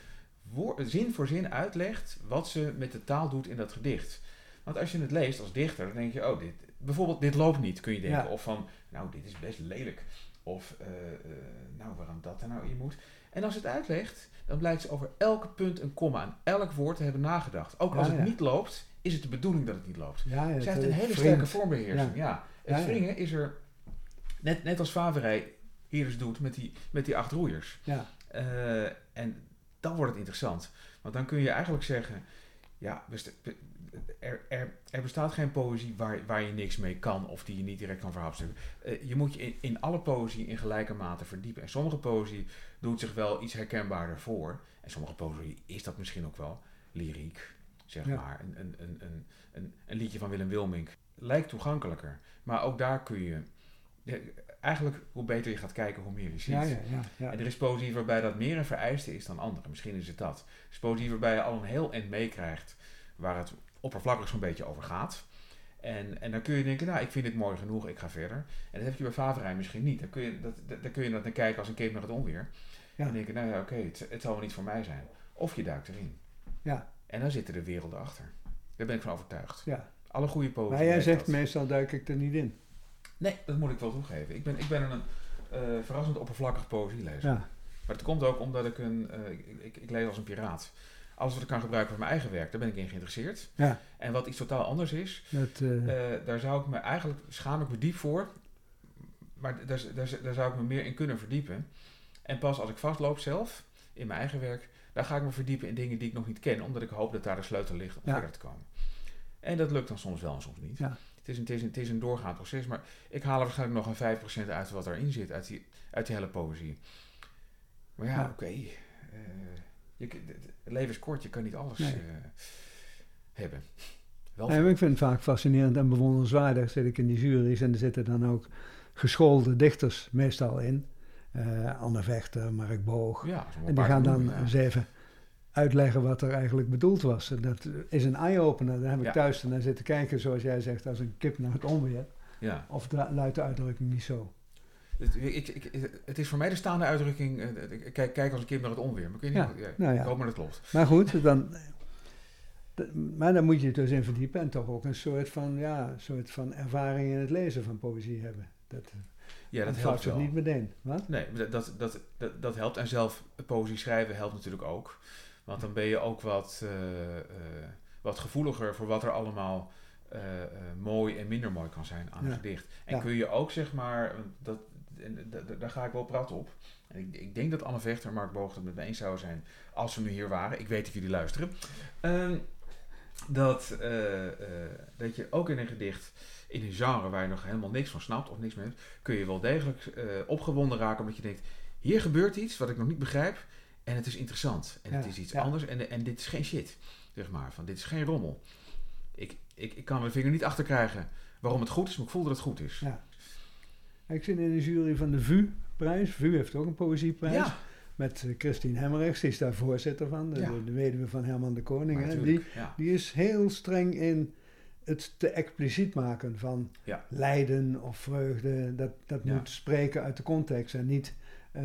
zin voor zin uitlegt wat ze met de taal doet in dat gedicht. Want als je het leest als dichter, dan denk je, oh, dit, bijvoorbeeld dit loopt niet, kun je denken. Ja. Of van, nou, dit is best lelijk. Of, eh, eh, nou, waarom dat er nou in moet. En als het uitlegt, dan blijkt ze over elke punt een komma en elk woord te hebben nagedacht. Ook als het ja. niet loopt, is het de bedoeling dat het niet loopt. Ja, ja, Zij heeft een hele sterke vormbeheersing. Ja. Het wringen is er, net, net als Faverij hier eens doet met die, met die acht roeiers. Ja, Eh, en dan wordt het interessant. Want dan kun je eigenlijk zeggen, ja, er, er, er bestaat geen poëzie waar, waar je niks mee kan of die je niet direct kan verhapstukken. Eh, je moet je in, in alle poëzie in gelijke mate verdiepen. En sommige poëzie doet zich wel iets herkenbaarder voor. En sommige poëzie is dat misschien ook wel lyriek, zeg Ja. maar. Een, een, een, een, een, een liedje van Willem Wilmink lijkt toegankelijker. Maar ook daar kun je... de- Eigenlijk, hoe beter je gaat kijken, hoe meer je ziet. ja, ja, ja. En er is poëzie waarbij dat meer een vereiste is dan andere. Misschien is het dat. Er is poëzie waarbij je al een heel eind meekrijgt waar het oppervlakkig zo'n beetje over gaat. En, en dan kun je denken, nou, ik vind dit mooi genoeg, ik ga verder. En dat heb je bij Faverij misschien niet. Dan kun je, dat, dan kun je dat naar kijken als een kip naar het onweer. Ja. En denken, nou ja, oké, het, het zal wel niet voor mij zijn. Of je duikt erin. Ja. En dan zitten de werelden achter. Daar ben ik van overtuigd. Ja. Alle goede poëzie Maar jij zegt dat. meestal duik ik er niet in. Nee, dat moet ik wel toegeven. Ik ben, ik ben een eh, verrassend oppervlakkig poëzielezer. Ja, Maar het komt ook omdat ik een. eh, ik, ik, ik lees als een piraat. Alles wat ik kan gebruiken voor mijn eigen werk, daar ben ik in geïnteresseerd. ja. En wat iets totaal anders is, Dat, eh, daar zou ik me eigenlijk. schaam ik me diep voor. Maar daar, daar, daar zou ik me meer in kunnen verdiepen. En pas als ik vastloop zelf, in mijn eigen werk, dan ga ik me verdiepen in dingen die ik nog niet ken, omdat ik hoop dat daar de sleutel ligt om Ja. verder te komen. En dat lukt dan soms wel en soms niet. Ja. Het, is een, het, is een, het is een doorgaand proces, maar ik haal er waarschijnlijk nog een 5% uit wat erin zit, uit die, uit die hele poëzie. Maar ja, Ja. oké. eh, je k- het leven is kort, je kan niet alles Nee. eh, hebben. Wel Nee, ik vind het vaak fascinerend en bewonderenswaardig. Zit ik in die jury's en er zitten dan ook geschoolde dichters meestal in. Eh, Anne Vechter, Mark Boog. Ja, En die gaan dan noemen, ja. eens even uitleggen wat er eigenlijk bedoeld was. En dat is een eye-opener. Daar heb ik Ja. thuis naar zitten kijken, zoals jij zegt, als een kip naar het onweer. Ja. Of luidt de uitdrukking niet zo. Het, ik, ik, het is voor mij de staande uitdrukking, eh, ik kijk, kijk als een kind naar het onweer. Maar ik weet niet, Ja, hoe- ja, nou ja. ik hoop maar dat klopt. Maar goed, dan, maar dan moet je het dus in verdiepen en toch ook een soort van, ja, soort van ervaring in het lezen van poëzie hebben. Dat, Ja, dat helpt wel. niet meteen. Wat? Nee, dat, dat, dat, dat helpt. En zelf poëzie schrijven helpt natuurlijk ook. Want dan ben je ook wat, eh, eh, wat gevoeliger voor wat er allemaal eh, mooi en minder mooi kan zijn aan een gedicht. En kun je ook, zeg maar, dat, en daar ga ik wel prat op. En ik, ik denk dat Anne Vechter en Mark Boog het met me eens zouden zijn als ze nu hier waren. Ik weet of jullie luisteren. Ehm, dat, dat je ook in een gedicht, in een genre waar je nog helemaal niks van snapt of niks mee hebt, kun je wel degelijk opgewonden raken omdat je denkt, hier gebeurt iets wat ik nog niet begrijp en het is interessant. En het is iets ja. anders en, en dit is geen shit, zeg maar. Van, dit is geen rommel. Ik, ik, ik kan mijn vinger niet achter krijgen waarom het goed is, maar ik voel dat het goed is. Ja. Ik zit in de jury van de VU-prijs. VU heeft ook een poëzieprijs. Ja, Met eh, Christine Hemmerichs, die is daar voorzitter van. De, de, weduwe van Herman de Koning. hè. Die, die is heel streng in het te expliciet maken van lijden of vreugde. Dat, dat moet spreken uit de context en niet, eh,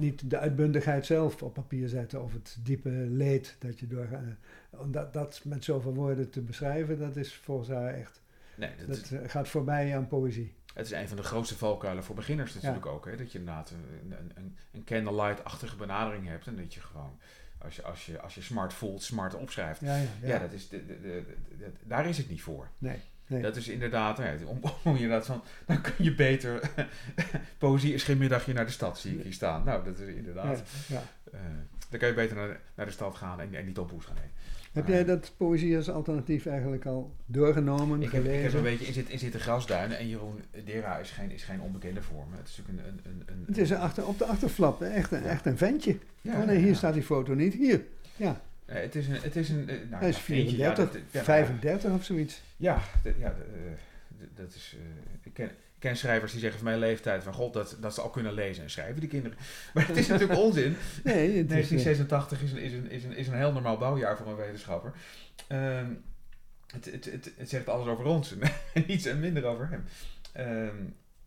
niet de uitbundigheid zelf op papier zetten of het diepe leed dat je door. eh, om dat, dat met zoveel woorden te beschrijven, dat is volgens haar echt. Nee, dat, Dat eh, gaat voorbij aan poëzie. Het is een van de grootste valkuilen voor beginners natuurlijk ook. Hè? Dat je inderdaad een, een, een, candlelight-achtige benadering hebt. En dat je gewoon, als je, als je, als je smart voelt, smart opschrijft. Ja, ja, Ja, ja. dat is de, de, de, de- de- daar is het niet voor. Nee, nee. Dat is inderdaad, ja, om, om inderdaad van, dan kun je beter, poëzie is geen middagje naar de stad, zie ik hier staan. Nou, dat is inderdaad, Ja, ja. eh, dan kan je beter naar de, naar de stad gaan en, en niet op boes gaan. Nee. Heb jij dat poëzie als alternatief eigenlijk al doorgenomen, Ik heb, ik heb een beetje in, zit, in zitten grasduinen en Jeroen Dera is geen, is geen onbekende voor me. Het is natuurlijk een... een, een, een Het is een achter, op de achterflap, hè, echt een, Ja. echt een ventje. Ja, oh nee, hier staat die foto niet. Hier. Ja. Eh, het is een... Het is een eh, nou, Hij is ja, eentje, ja, 34, dat- ja, 35 of zoiets. Ja, ja eh, dat is... ik, ken, ik ken schrijvers die zeggen van mijn leeftijd van god, dat, dat ze al kunnen lezen en schrijven, die kinderen. Maar het is natuurlijk onzin. Nee, het is, eh, 1986 is een, is, een, is, een, is een heel normaal bouwjaar voor een wetenschapper. Ehm, het, het, het, het zegt alles over ons en niets en minder over hem. Ehm,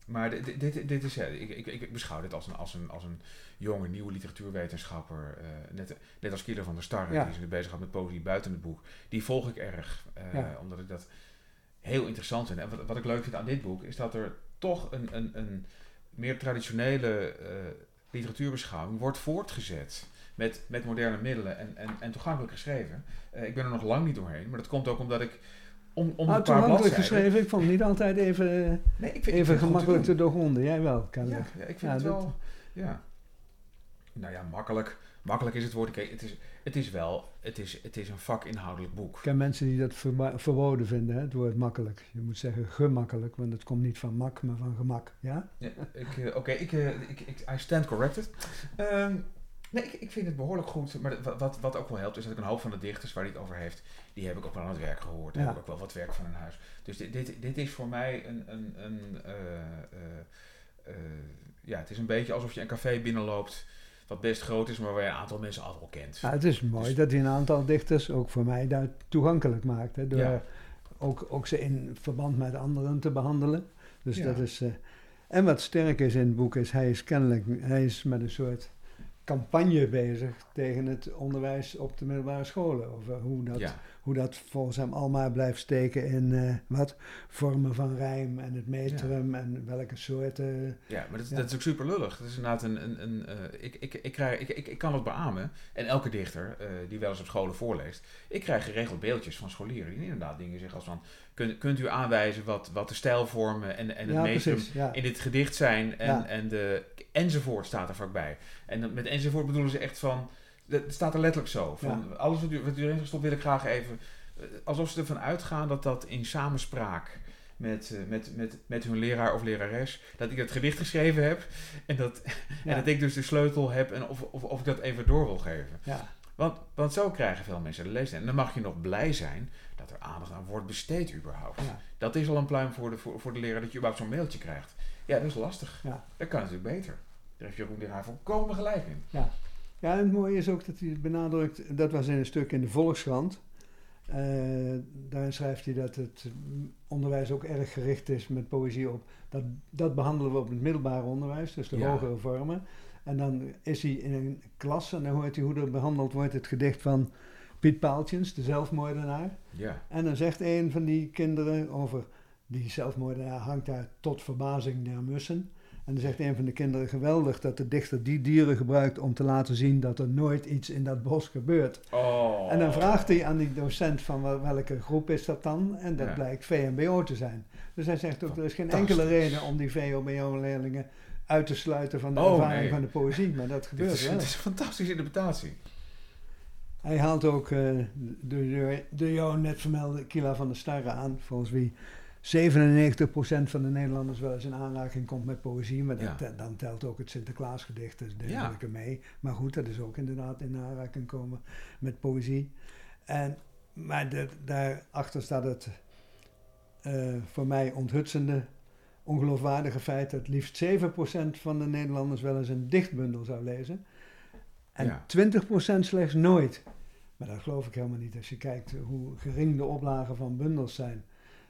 maar dit, dit, dit is, ja, ik, ik, ik beschouw dit als een, als een, als een jonge, nieuwe literatuurwetenschapper. eh, net, net als Kieler van der Starre, Ja. die zich bezig gaat met poëzie buiten het boek. Die volg ik erg, eh, Ja. omdat ik dat heel interessant vind. En wat, wat ik leuk vind aan dit boek, is dat er toch een, een, een meer traditionele eh, literatuurbeschouwing wordt voortgezet. Met, met moderne middelen en, en, en toegankelijk geschreven. Ik ben er nog lang niet doorheen, maar dat komt ook omdat ik om, om een paar bladzijden... geschreven. Ik vond het niet altijd even, Nee, ik vind, ik vind even gemakkelijk te doorgronden. Jij wel, Ja, kennelijk. ja, ik vind Ja, het wel... Ja. Nou ja, makkelijk. Makkelijk is het woord. Kijk, het is, het is wel... Het is, het is een vakinhoudelijk boek. Ik ken mensen die dat verboden vinden, hè, het woord makkelijk. Je moet zeggen gemakkelijk, want het komt niet van mak, maar van gemak. Ja? Ja, eh, Oké, ik, eh, ik, ik, I stand corrected. Ehm, nee, ik, ik vind het behoorlijk goed. Maar wat, wat, ook wel helpt, is dat ik een hoop van de dichters waar hij het over heeft, die heb ik ook wel aan het werk gehoord. Daar Ja. heb ik ook wel wat werk van in huis. Dus dit, dit, dit is voor mij een... een, een eh, eh, eh, ja, het is een beetje alsof je een café binnenloopt wat best groot is, maar waar je een aantal mensen al wel kent. Nou, het is mooi Dus- dat hij een aantal dichters, ook voor mij, daar toegankelijk maakt. Hè, door Ja. ook, ook ze in verband met anderen te behandelen. Dus Ja. dat is... en wat sterk is in het boek is, hij is kennelijk hij is met een soort campagne bezig tegen het onderwijs op de middelbare scholen. Over hoe dat. Hoe dat volgens hem allemaal blijft steken in eh, wat vormen van rijm en het metrum en welke soorten. Ja, maar dat, Ja. dat is ook super lullig. Dat is inderdaad een. een, een eh, ik, ik, ik, krijg, ik, ik, ik kan het beamen. En elke dichter eh, die wel eens op scholen voorleest. Ik krijg geregeld beeldjes van scholieren die inderdaad dingen zeggen als van. Kunt, kunt u aanwijzen wat, wat de stijlvormen en, en het ja, metrum precies. In dit gedicht zijn. En, en de enzovoort staat er vaak bij. En met enzovoort bedoelen ze echt van. Het staat er letterlijk zo. Van, Alles wat u, wat u erin gestopt wil ik graag even. eh, Alsof ze ervan uitgaan dat dat in samenspraak met, eh, met, met, met hun leraar of lerares. Dat ik het gedicht geschreven heb. En dat, Ja. en dat ik dus de sleutel heb. En of, of, of ik dat even door wil geven. Ja. Want, want zo krijgen veel mensen de lezen. En dan mag je nog blij zijn dat er aandacht aan wordt besteed überhaupt. Ja. Dat is al een pluim voor de, voor, voor de leraar dat je überhaupt zo'n mailtje krijgt. Ja, dat is lastig. Ja. Dat kan natuurlijk beter. Daar heeft Jeroen de Haar volkomen gelijk in. Ja, en het mooie is ook dat hij het benadrukt, dat was in een stuk in de Volkskrant. Eh, daarin schrijft hij dat het onderwijs ook erg gericht is met poëzie op. Dat, dat behandelen we op het middelbare onderwijs, dus de Ja. hogere vormen. En dan is hij in een klas en dan hoort hij hoe er behandeld wordt het gedicht van Piet Paaltjens, de zelfmoordenaar. Ja. En dan zegt een van die kinderen over die zelfmoordenaar hangt daar tot verbazing naar mussen. En dan zegt een van de kinderen geweldig dat de dichter die dieren gebruikt om te laten zien dat er nooit iets in dat bos gebeurt. Oh. En dan vraagt hij aan die docent van wel- welke groep is dat dan? En dat Ja. blijkt VMBO te zijn. Dus hij zegt ook er is geen enkele reden om die VMBO-leerlingen uit te sluiten van de Oh, ervaring nee. van de poëzie. Maar dat gebeurt is, wel. dit is een fantastische interpretatie. Hij haalt ook eh, de, de, de jou net vermelde Kila van der Starre aan, volgens wie 97% van de Nederlanders wel eens in aanraking komt met poëzie. Maar Ja. dan telt ook het Sinterklaasgedicht dus Ja. mee. Maar goed, dat is ook inderdaad in aanraking komen met poëzie. En, maar de, daarachter staat het eh, voor mij onthutsende, ongeloofwaardige feit dat liefst 7% van de Nederlanders wel eens een dichtbundel zou lezen. En Ja. 20% slechts nooit. Maar dat geloof ik helemaal niet. Als je kijkt hoe gering de oplagen van bundels zijn.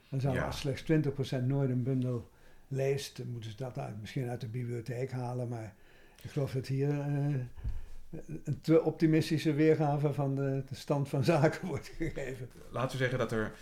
Dan zou Ja. als slechts 20% nooit een bundel leest, dan moeten ze dat uit, misschien uit de bibliotheek halen. Maar ik geloof dat hier eh, een te optimistische weergave van de, de stand van zaken wordt gegeven. Laten we zeggen dat er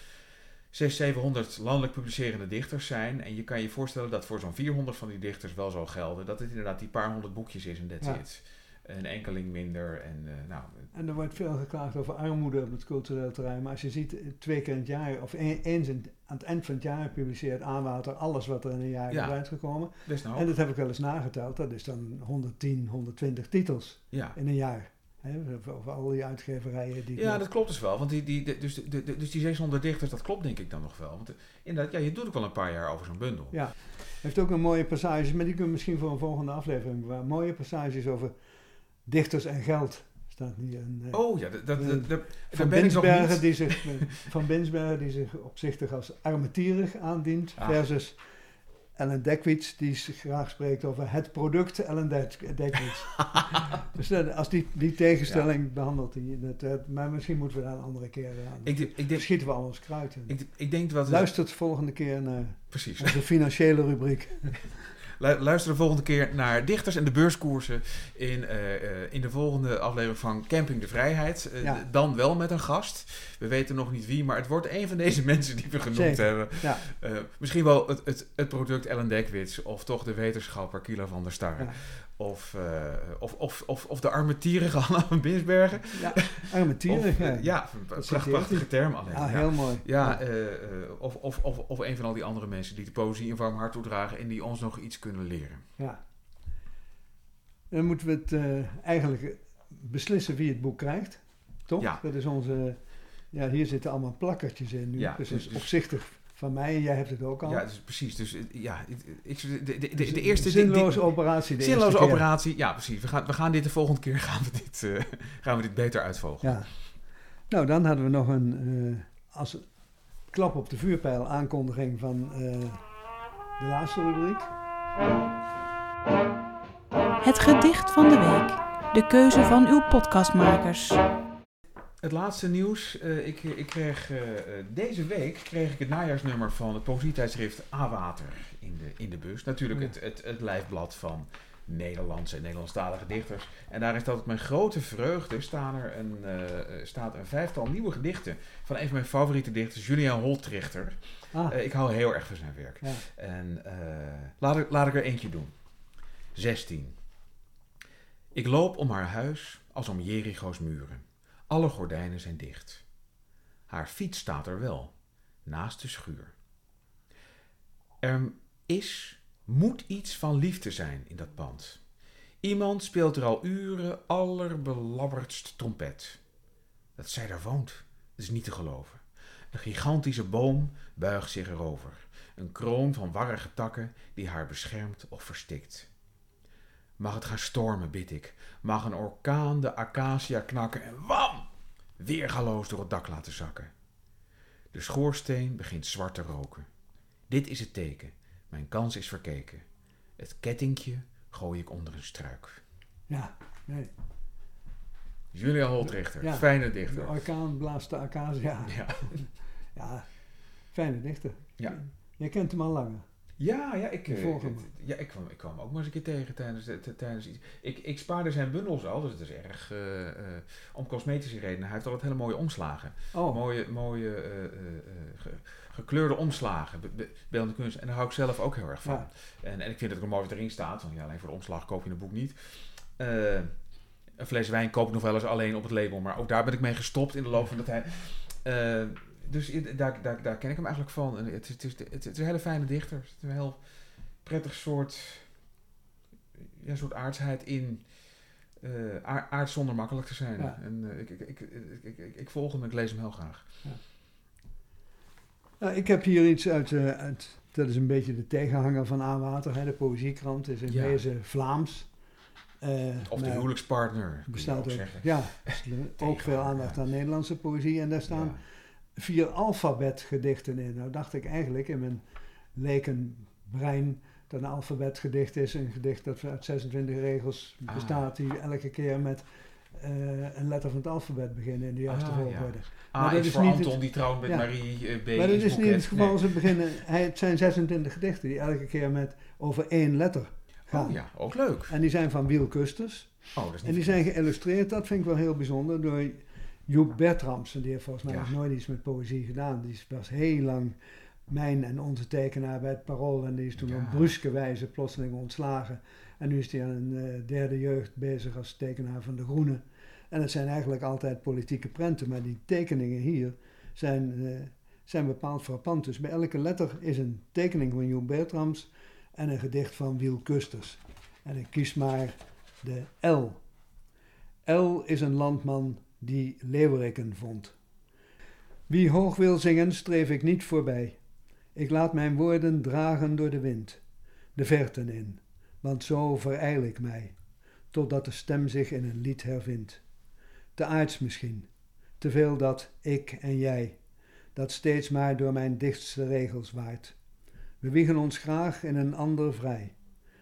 600, 700 landelijk publicerende dichters zijn. En je kan je voorstellen dat voor zo'n 400 van die dichters wel zal gelden. Dat het inderdaad die paar honderd boekjes is en that's Ja. Een enkeling minder. En, eh, nou, En er wordt veel geklaagd over armoede op het cultureel terrein. Maar als je ziet, twee keer in het jaar, of een- eens in, aan het eind van het jaar publiceert Aanwater alles wat er in een jaar Ja. is uitgekomen. nou. En dat heb ik wel eens nageteld. Dat is dan 110, 120 titels ja. in een jaar. Hè, over, al die uitgeverijen die... Ja, dat klopt dus wel. Want die, die, dus, de, de- dus die 600 dichters, dat klopt denk ik dan nog wel. Want eh, inderdaad, ja, je doet ook wel een paar jaar over zo'n bundel. Ja, heeft ook een mooie passages, maar die kunnen we misschien voor een volgende aflevering bewaren. Mooie passages over dichters en geld staat hier een... eh, Oh ja, dat, dat, dat, dat- van ik nog Binsbergen die zich, van Binsbergen die zich opzichtig als armetierig aandient, Ah. versus Ellen Dekwits die zich graag spreekt over het product Ellen Dek- Dekwits. dus dat- als die, die tegenstelling behandelt hij, dat, dat- maar misschien moeten we daar een andere keer aan. Ik, ik, denk, schieten we al ons kruid in. ik, ik denk wat... Luister de volgende keer naar Precies. onze financiële rubriek. Lu- Luister de volgende keer naar Dichters en de beurskoersen in, eh, eh, in de volgende aflevering van Camping de Vrijheid. Eh, Ja. Dan wel met een gast. We weten nog niet wie, maar het wordt een van deze mensen die we genoemd Zeker. hebben. Ja. Misschien wel het, het, het product Ellen Dekwits of toch de wetenschapper Kilo van der Star. Of, eh, of, of, of, of de armetierige Hanna van Binsbergen. Ja, eh, ja, een pracht- prachtige term alleen. Ah, ja. heel mooi. Ja, eh, of, of, of, of een van al die andere mensen die de poëzie een warm hart toedragen en die ons nog iets kunnen leren. Ja. Dan moeten we het eigenlijk beslissen wie het boek krijgt. Toch? Ja. Dat is onze... Ja, hier zitten allemaal plakkertjes in nu. Ja, dus, dus- dus- opzichtig van mij en jij hebt het ook al. Ja, dus precies. Dus eh, ja, ik- ik, de, de, de, Dus de eerste... Zinloze die- operatie. De zinloze eerste keer. operatie. Ja, precies. We gaan, we gaan dit de volgende keer gaan we dit, eh, gaan we dit beter uitvogelen. Ja. Nou, dan hadden we nog een... eh, als klap op de vuurpijl aankondiging van eh, de laatste rubriek. Het gedicht van de week. De keuze van uw podcastmakers. Het laatste nieuws. eh, ik, ik kreeg, eh, eh, deze week kreeg ik het najaarsnummer van het poëzietijdschrift A-Water in de, in de bus. Natuurlijk Ja. het, het, het lijfblad van Nederlandse en Nederlandstalige dichters. En daar is dat op mijn grote vreugde staan er een, staat een vijftal nieuwe gedichten van een van mijn favoriete dichters, Julian Holtrichter. Ah, ik hou heel erg van zijn werk. ja. En laat, ik, laat ik er eentje doen. 16. Ik loop om haar huis als om Jericho's muren. Alle gordijnen zijn dicht. Haar fiets staat er wel, naast de schuur. Er is, moet iets van liefde zijn in dat pand. Iemand speelt er al uren allerbelabberdst trompet. Dat zij daar woont, is niet te geloven. Een gigantische boom buigt zich erover. Een kroon van warrige takken die haar beschermt of verstikt. Mag het gaan stormen, bid ik. Mag een orkaan de acacia knakken en wam! Weergaloos door het dak laten zakken. De schoorsteen begint zwart te roken. Dit is het teken. Mijn kans is verkeken. Het kettinkje gooi ik onder een struik. ja. Nee. Julia Holtrichter, Ja. fijne De dichter. orkaan blaast de acacia. Ja. Ja, fijne dichter. Ja. Je kent hem al langer. Ja, ja, ik, het- ja, ik, kwam, ik kwam ook maar eens een keer tegen tijdens, tijdens iets. Ik, ik spaarde zijn bundels al, dus het is erg eh, eh, om cosmetische redenen. Hij heeft altijd hele mooie omslagen. Oh, Mooie, mooie eh, ge- gekleurde omslagen, be- be- beeldende kunst. En daar hou ik zelf ook heel erg van. Ja. En, en ik vind het ook mooi wat erin staat, want ja, alleen voor de omslag koop je een boek niet. Een fles wijn koop ik nog wel eens alleen op het label, maar ook daar ben ik mee gestopt in de loop van de tijd. Dus daar, daar, daar ken ik hem eigenlijk van. En het, is- het, is, het, is een hele fijne dichter. Het is een heel prettig soort, ja, soort aardsheid in. eh aard, zonder makkelijk te zijn. Ja. En eh, ik, ik, ik, ik, ik, volg hem en ik lees hem heel graag. Nou, ik heb hier iets uit, eh, uit, dat is een beetje de tegenhanger van Aanwater, hè, de poëziekrant, is in Ja. deze Vlaams. Of de huwelijkspartner, bestaat ook ja, ook veel aandacht ja. aan Nederlandse poëzie en daar staan Ja. Vier alfabetgedichten in. Nou dacht ik eigenlijk in mijn lekenbrein dat een alfabetgedicht is, een gedicht dat uit 26 regels Ah. bestaat, die elke keer met eh, een letter van het alfabet beginnen in de juiste Ah, ja. volgorde. A Maar dat is voor niet Anton het- die trouwt met Ja. Marie. eh, B maar dat is niet het geval. Nee. Ze beginnen, hij, het zijn 26 gedichten die elke keer met over één letter gaan. Oh ja, ook leuk. En die zijn van Wiel Kusters. Oh, dat is niet En die zijn geïllustreerd, dat vind ik wel heel bijzonder, door Joep Bertrams. En die heeft volgens mij Ja. nog nooit iets met poëzie gedaan. Die was heel lang mijn en onze tekenaar bij het Parool. En die is toen Ja. op bruske wijze plotseling ontslagen. En nu is hij aan een eh, derde jeugd bezig als tekenaar van De Groene. En het zijn eigenlijk altijd politieke prenten. Maar die tekeningen hier zijn, eh, zijn bepaald frappant. Dus bij elke letter is een tekening van Joep Bertrams en een gedicht van Wiel Kusters. En ik kies maar de L. L is een landman die leeuweriken vond. Wie hoog wil zingen, streef ik niet voorbij. Ik laat mijn woorden dragen door de wind, de verten in, want zo vereil ik mij, totdat de stem zich in een lied hervindt. te aards misschien. Te veel dat ik en jij, dat steeds maar door mijn dichtste regels waait. We wiegen ons graag in een ander vrij,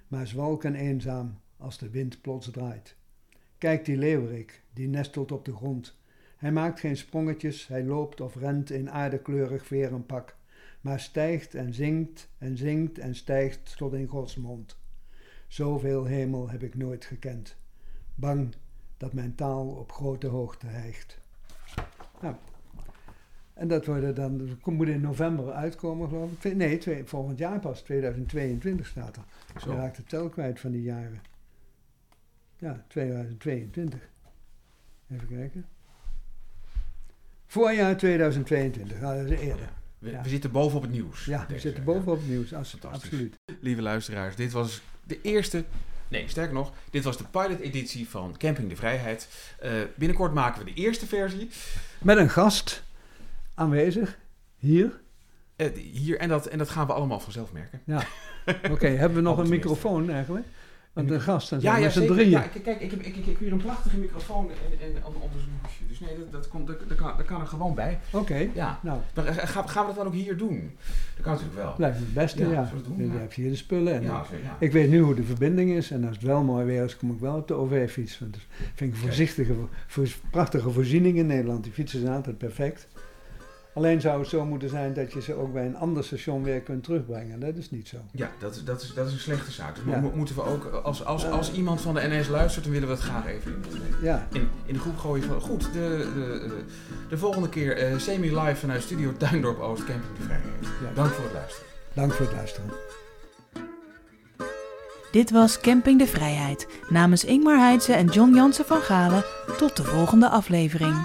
maar zwalken eenzaam als de wind plots draait. Kijk die leeuwerik, die nestelt op de grond. Hij maakt geen sprongetjes, hij loopt of rent in aardekleurig verenpak, maar stijgt en zingt en zingt en stijgt tot in Gods mond. Zoveel hemel heb ik nooit gekend, bang dat mijn taal op grote hoogte hijgt. Nou, en dat worden dan, dat moet in november uitkomen, geloof ik. Nee, twee, volgend jaar pas, 2022 staat er. Zo. Je raakt de tel kwijt van die jaren. Ja, 2022. Even kijken. Voorjaar 2022, nou, dat is eerder. We, Ja. we zitten bovenop het nieuws. Ja, we zitten bovenop het nieuws, als- absoluut. Lieve luisteraars, dit was de eerste. Nee, sterker nog, dit was de pilot-editie van Camping de Vrijheid. Eh, binnenkort maken we de eerste versie. Met een gast aanwezig, hier. Eh, hier, en, dat, en dat gaan we allemaal vanzelf merken. Oké, hebben we nog een microfoon eigenlijk? Want een gast, dan Ja, ja, met z'n drieën. Ja, kijk, ik, heb, ik, ik heb hier een prachtige microfoon en, en een hoesje. Dus nee, dat, dat, komt, dat, dat, kan, dat kan er gewoon bij. Oké, Ja. nou, Maar eh, gaan, gaan we dat dan ook hier doen? Dat kan natuurlijk wel. me het beste, Ja, ja. doen? Dan heb je hier de spullen. En dan-. Ik weet nu hoe de verbinding is en als het wel mooi weer is, kom ik wel op de OV-fiets. Want dat vind ik voorzichtige, voor, prachtige voorziening in Nederland. Die fietsen zijn altijd perfect. Alleen zou het zo moeten zijn dat je ze ook bij een ander station weer kunt terugbrengen. Dat is niet zo. Ja, dat, is- dat, is, dat is een slechte zaak. Dus Ja. mo- moeten we ook, als, als, als iemand van de NS luistert, dan willen we het graag even in, Ja, in, in de groep gooien van... Goed, de, de, de, de volgende keer eh, semi-live vanuit Studio Tuindorp Oost, Camping de Vrijheid. Ja. Dank voor het luisteren. dank voor het luisteren. Dit was Camping de Vrijheid. Namens Ingmar Heidse en John Jansen van Galen. Tot de volgende aflevering.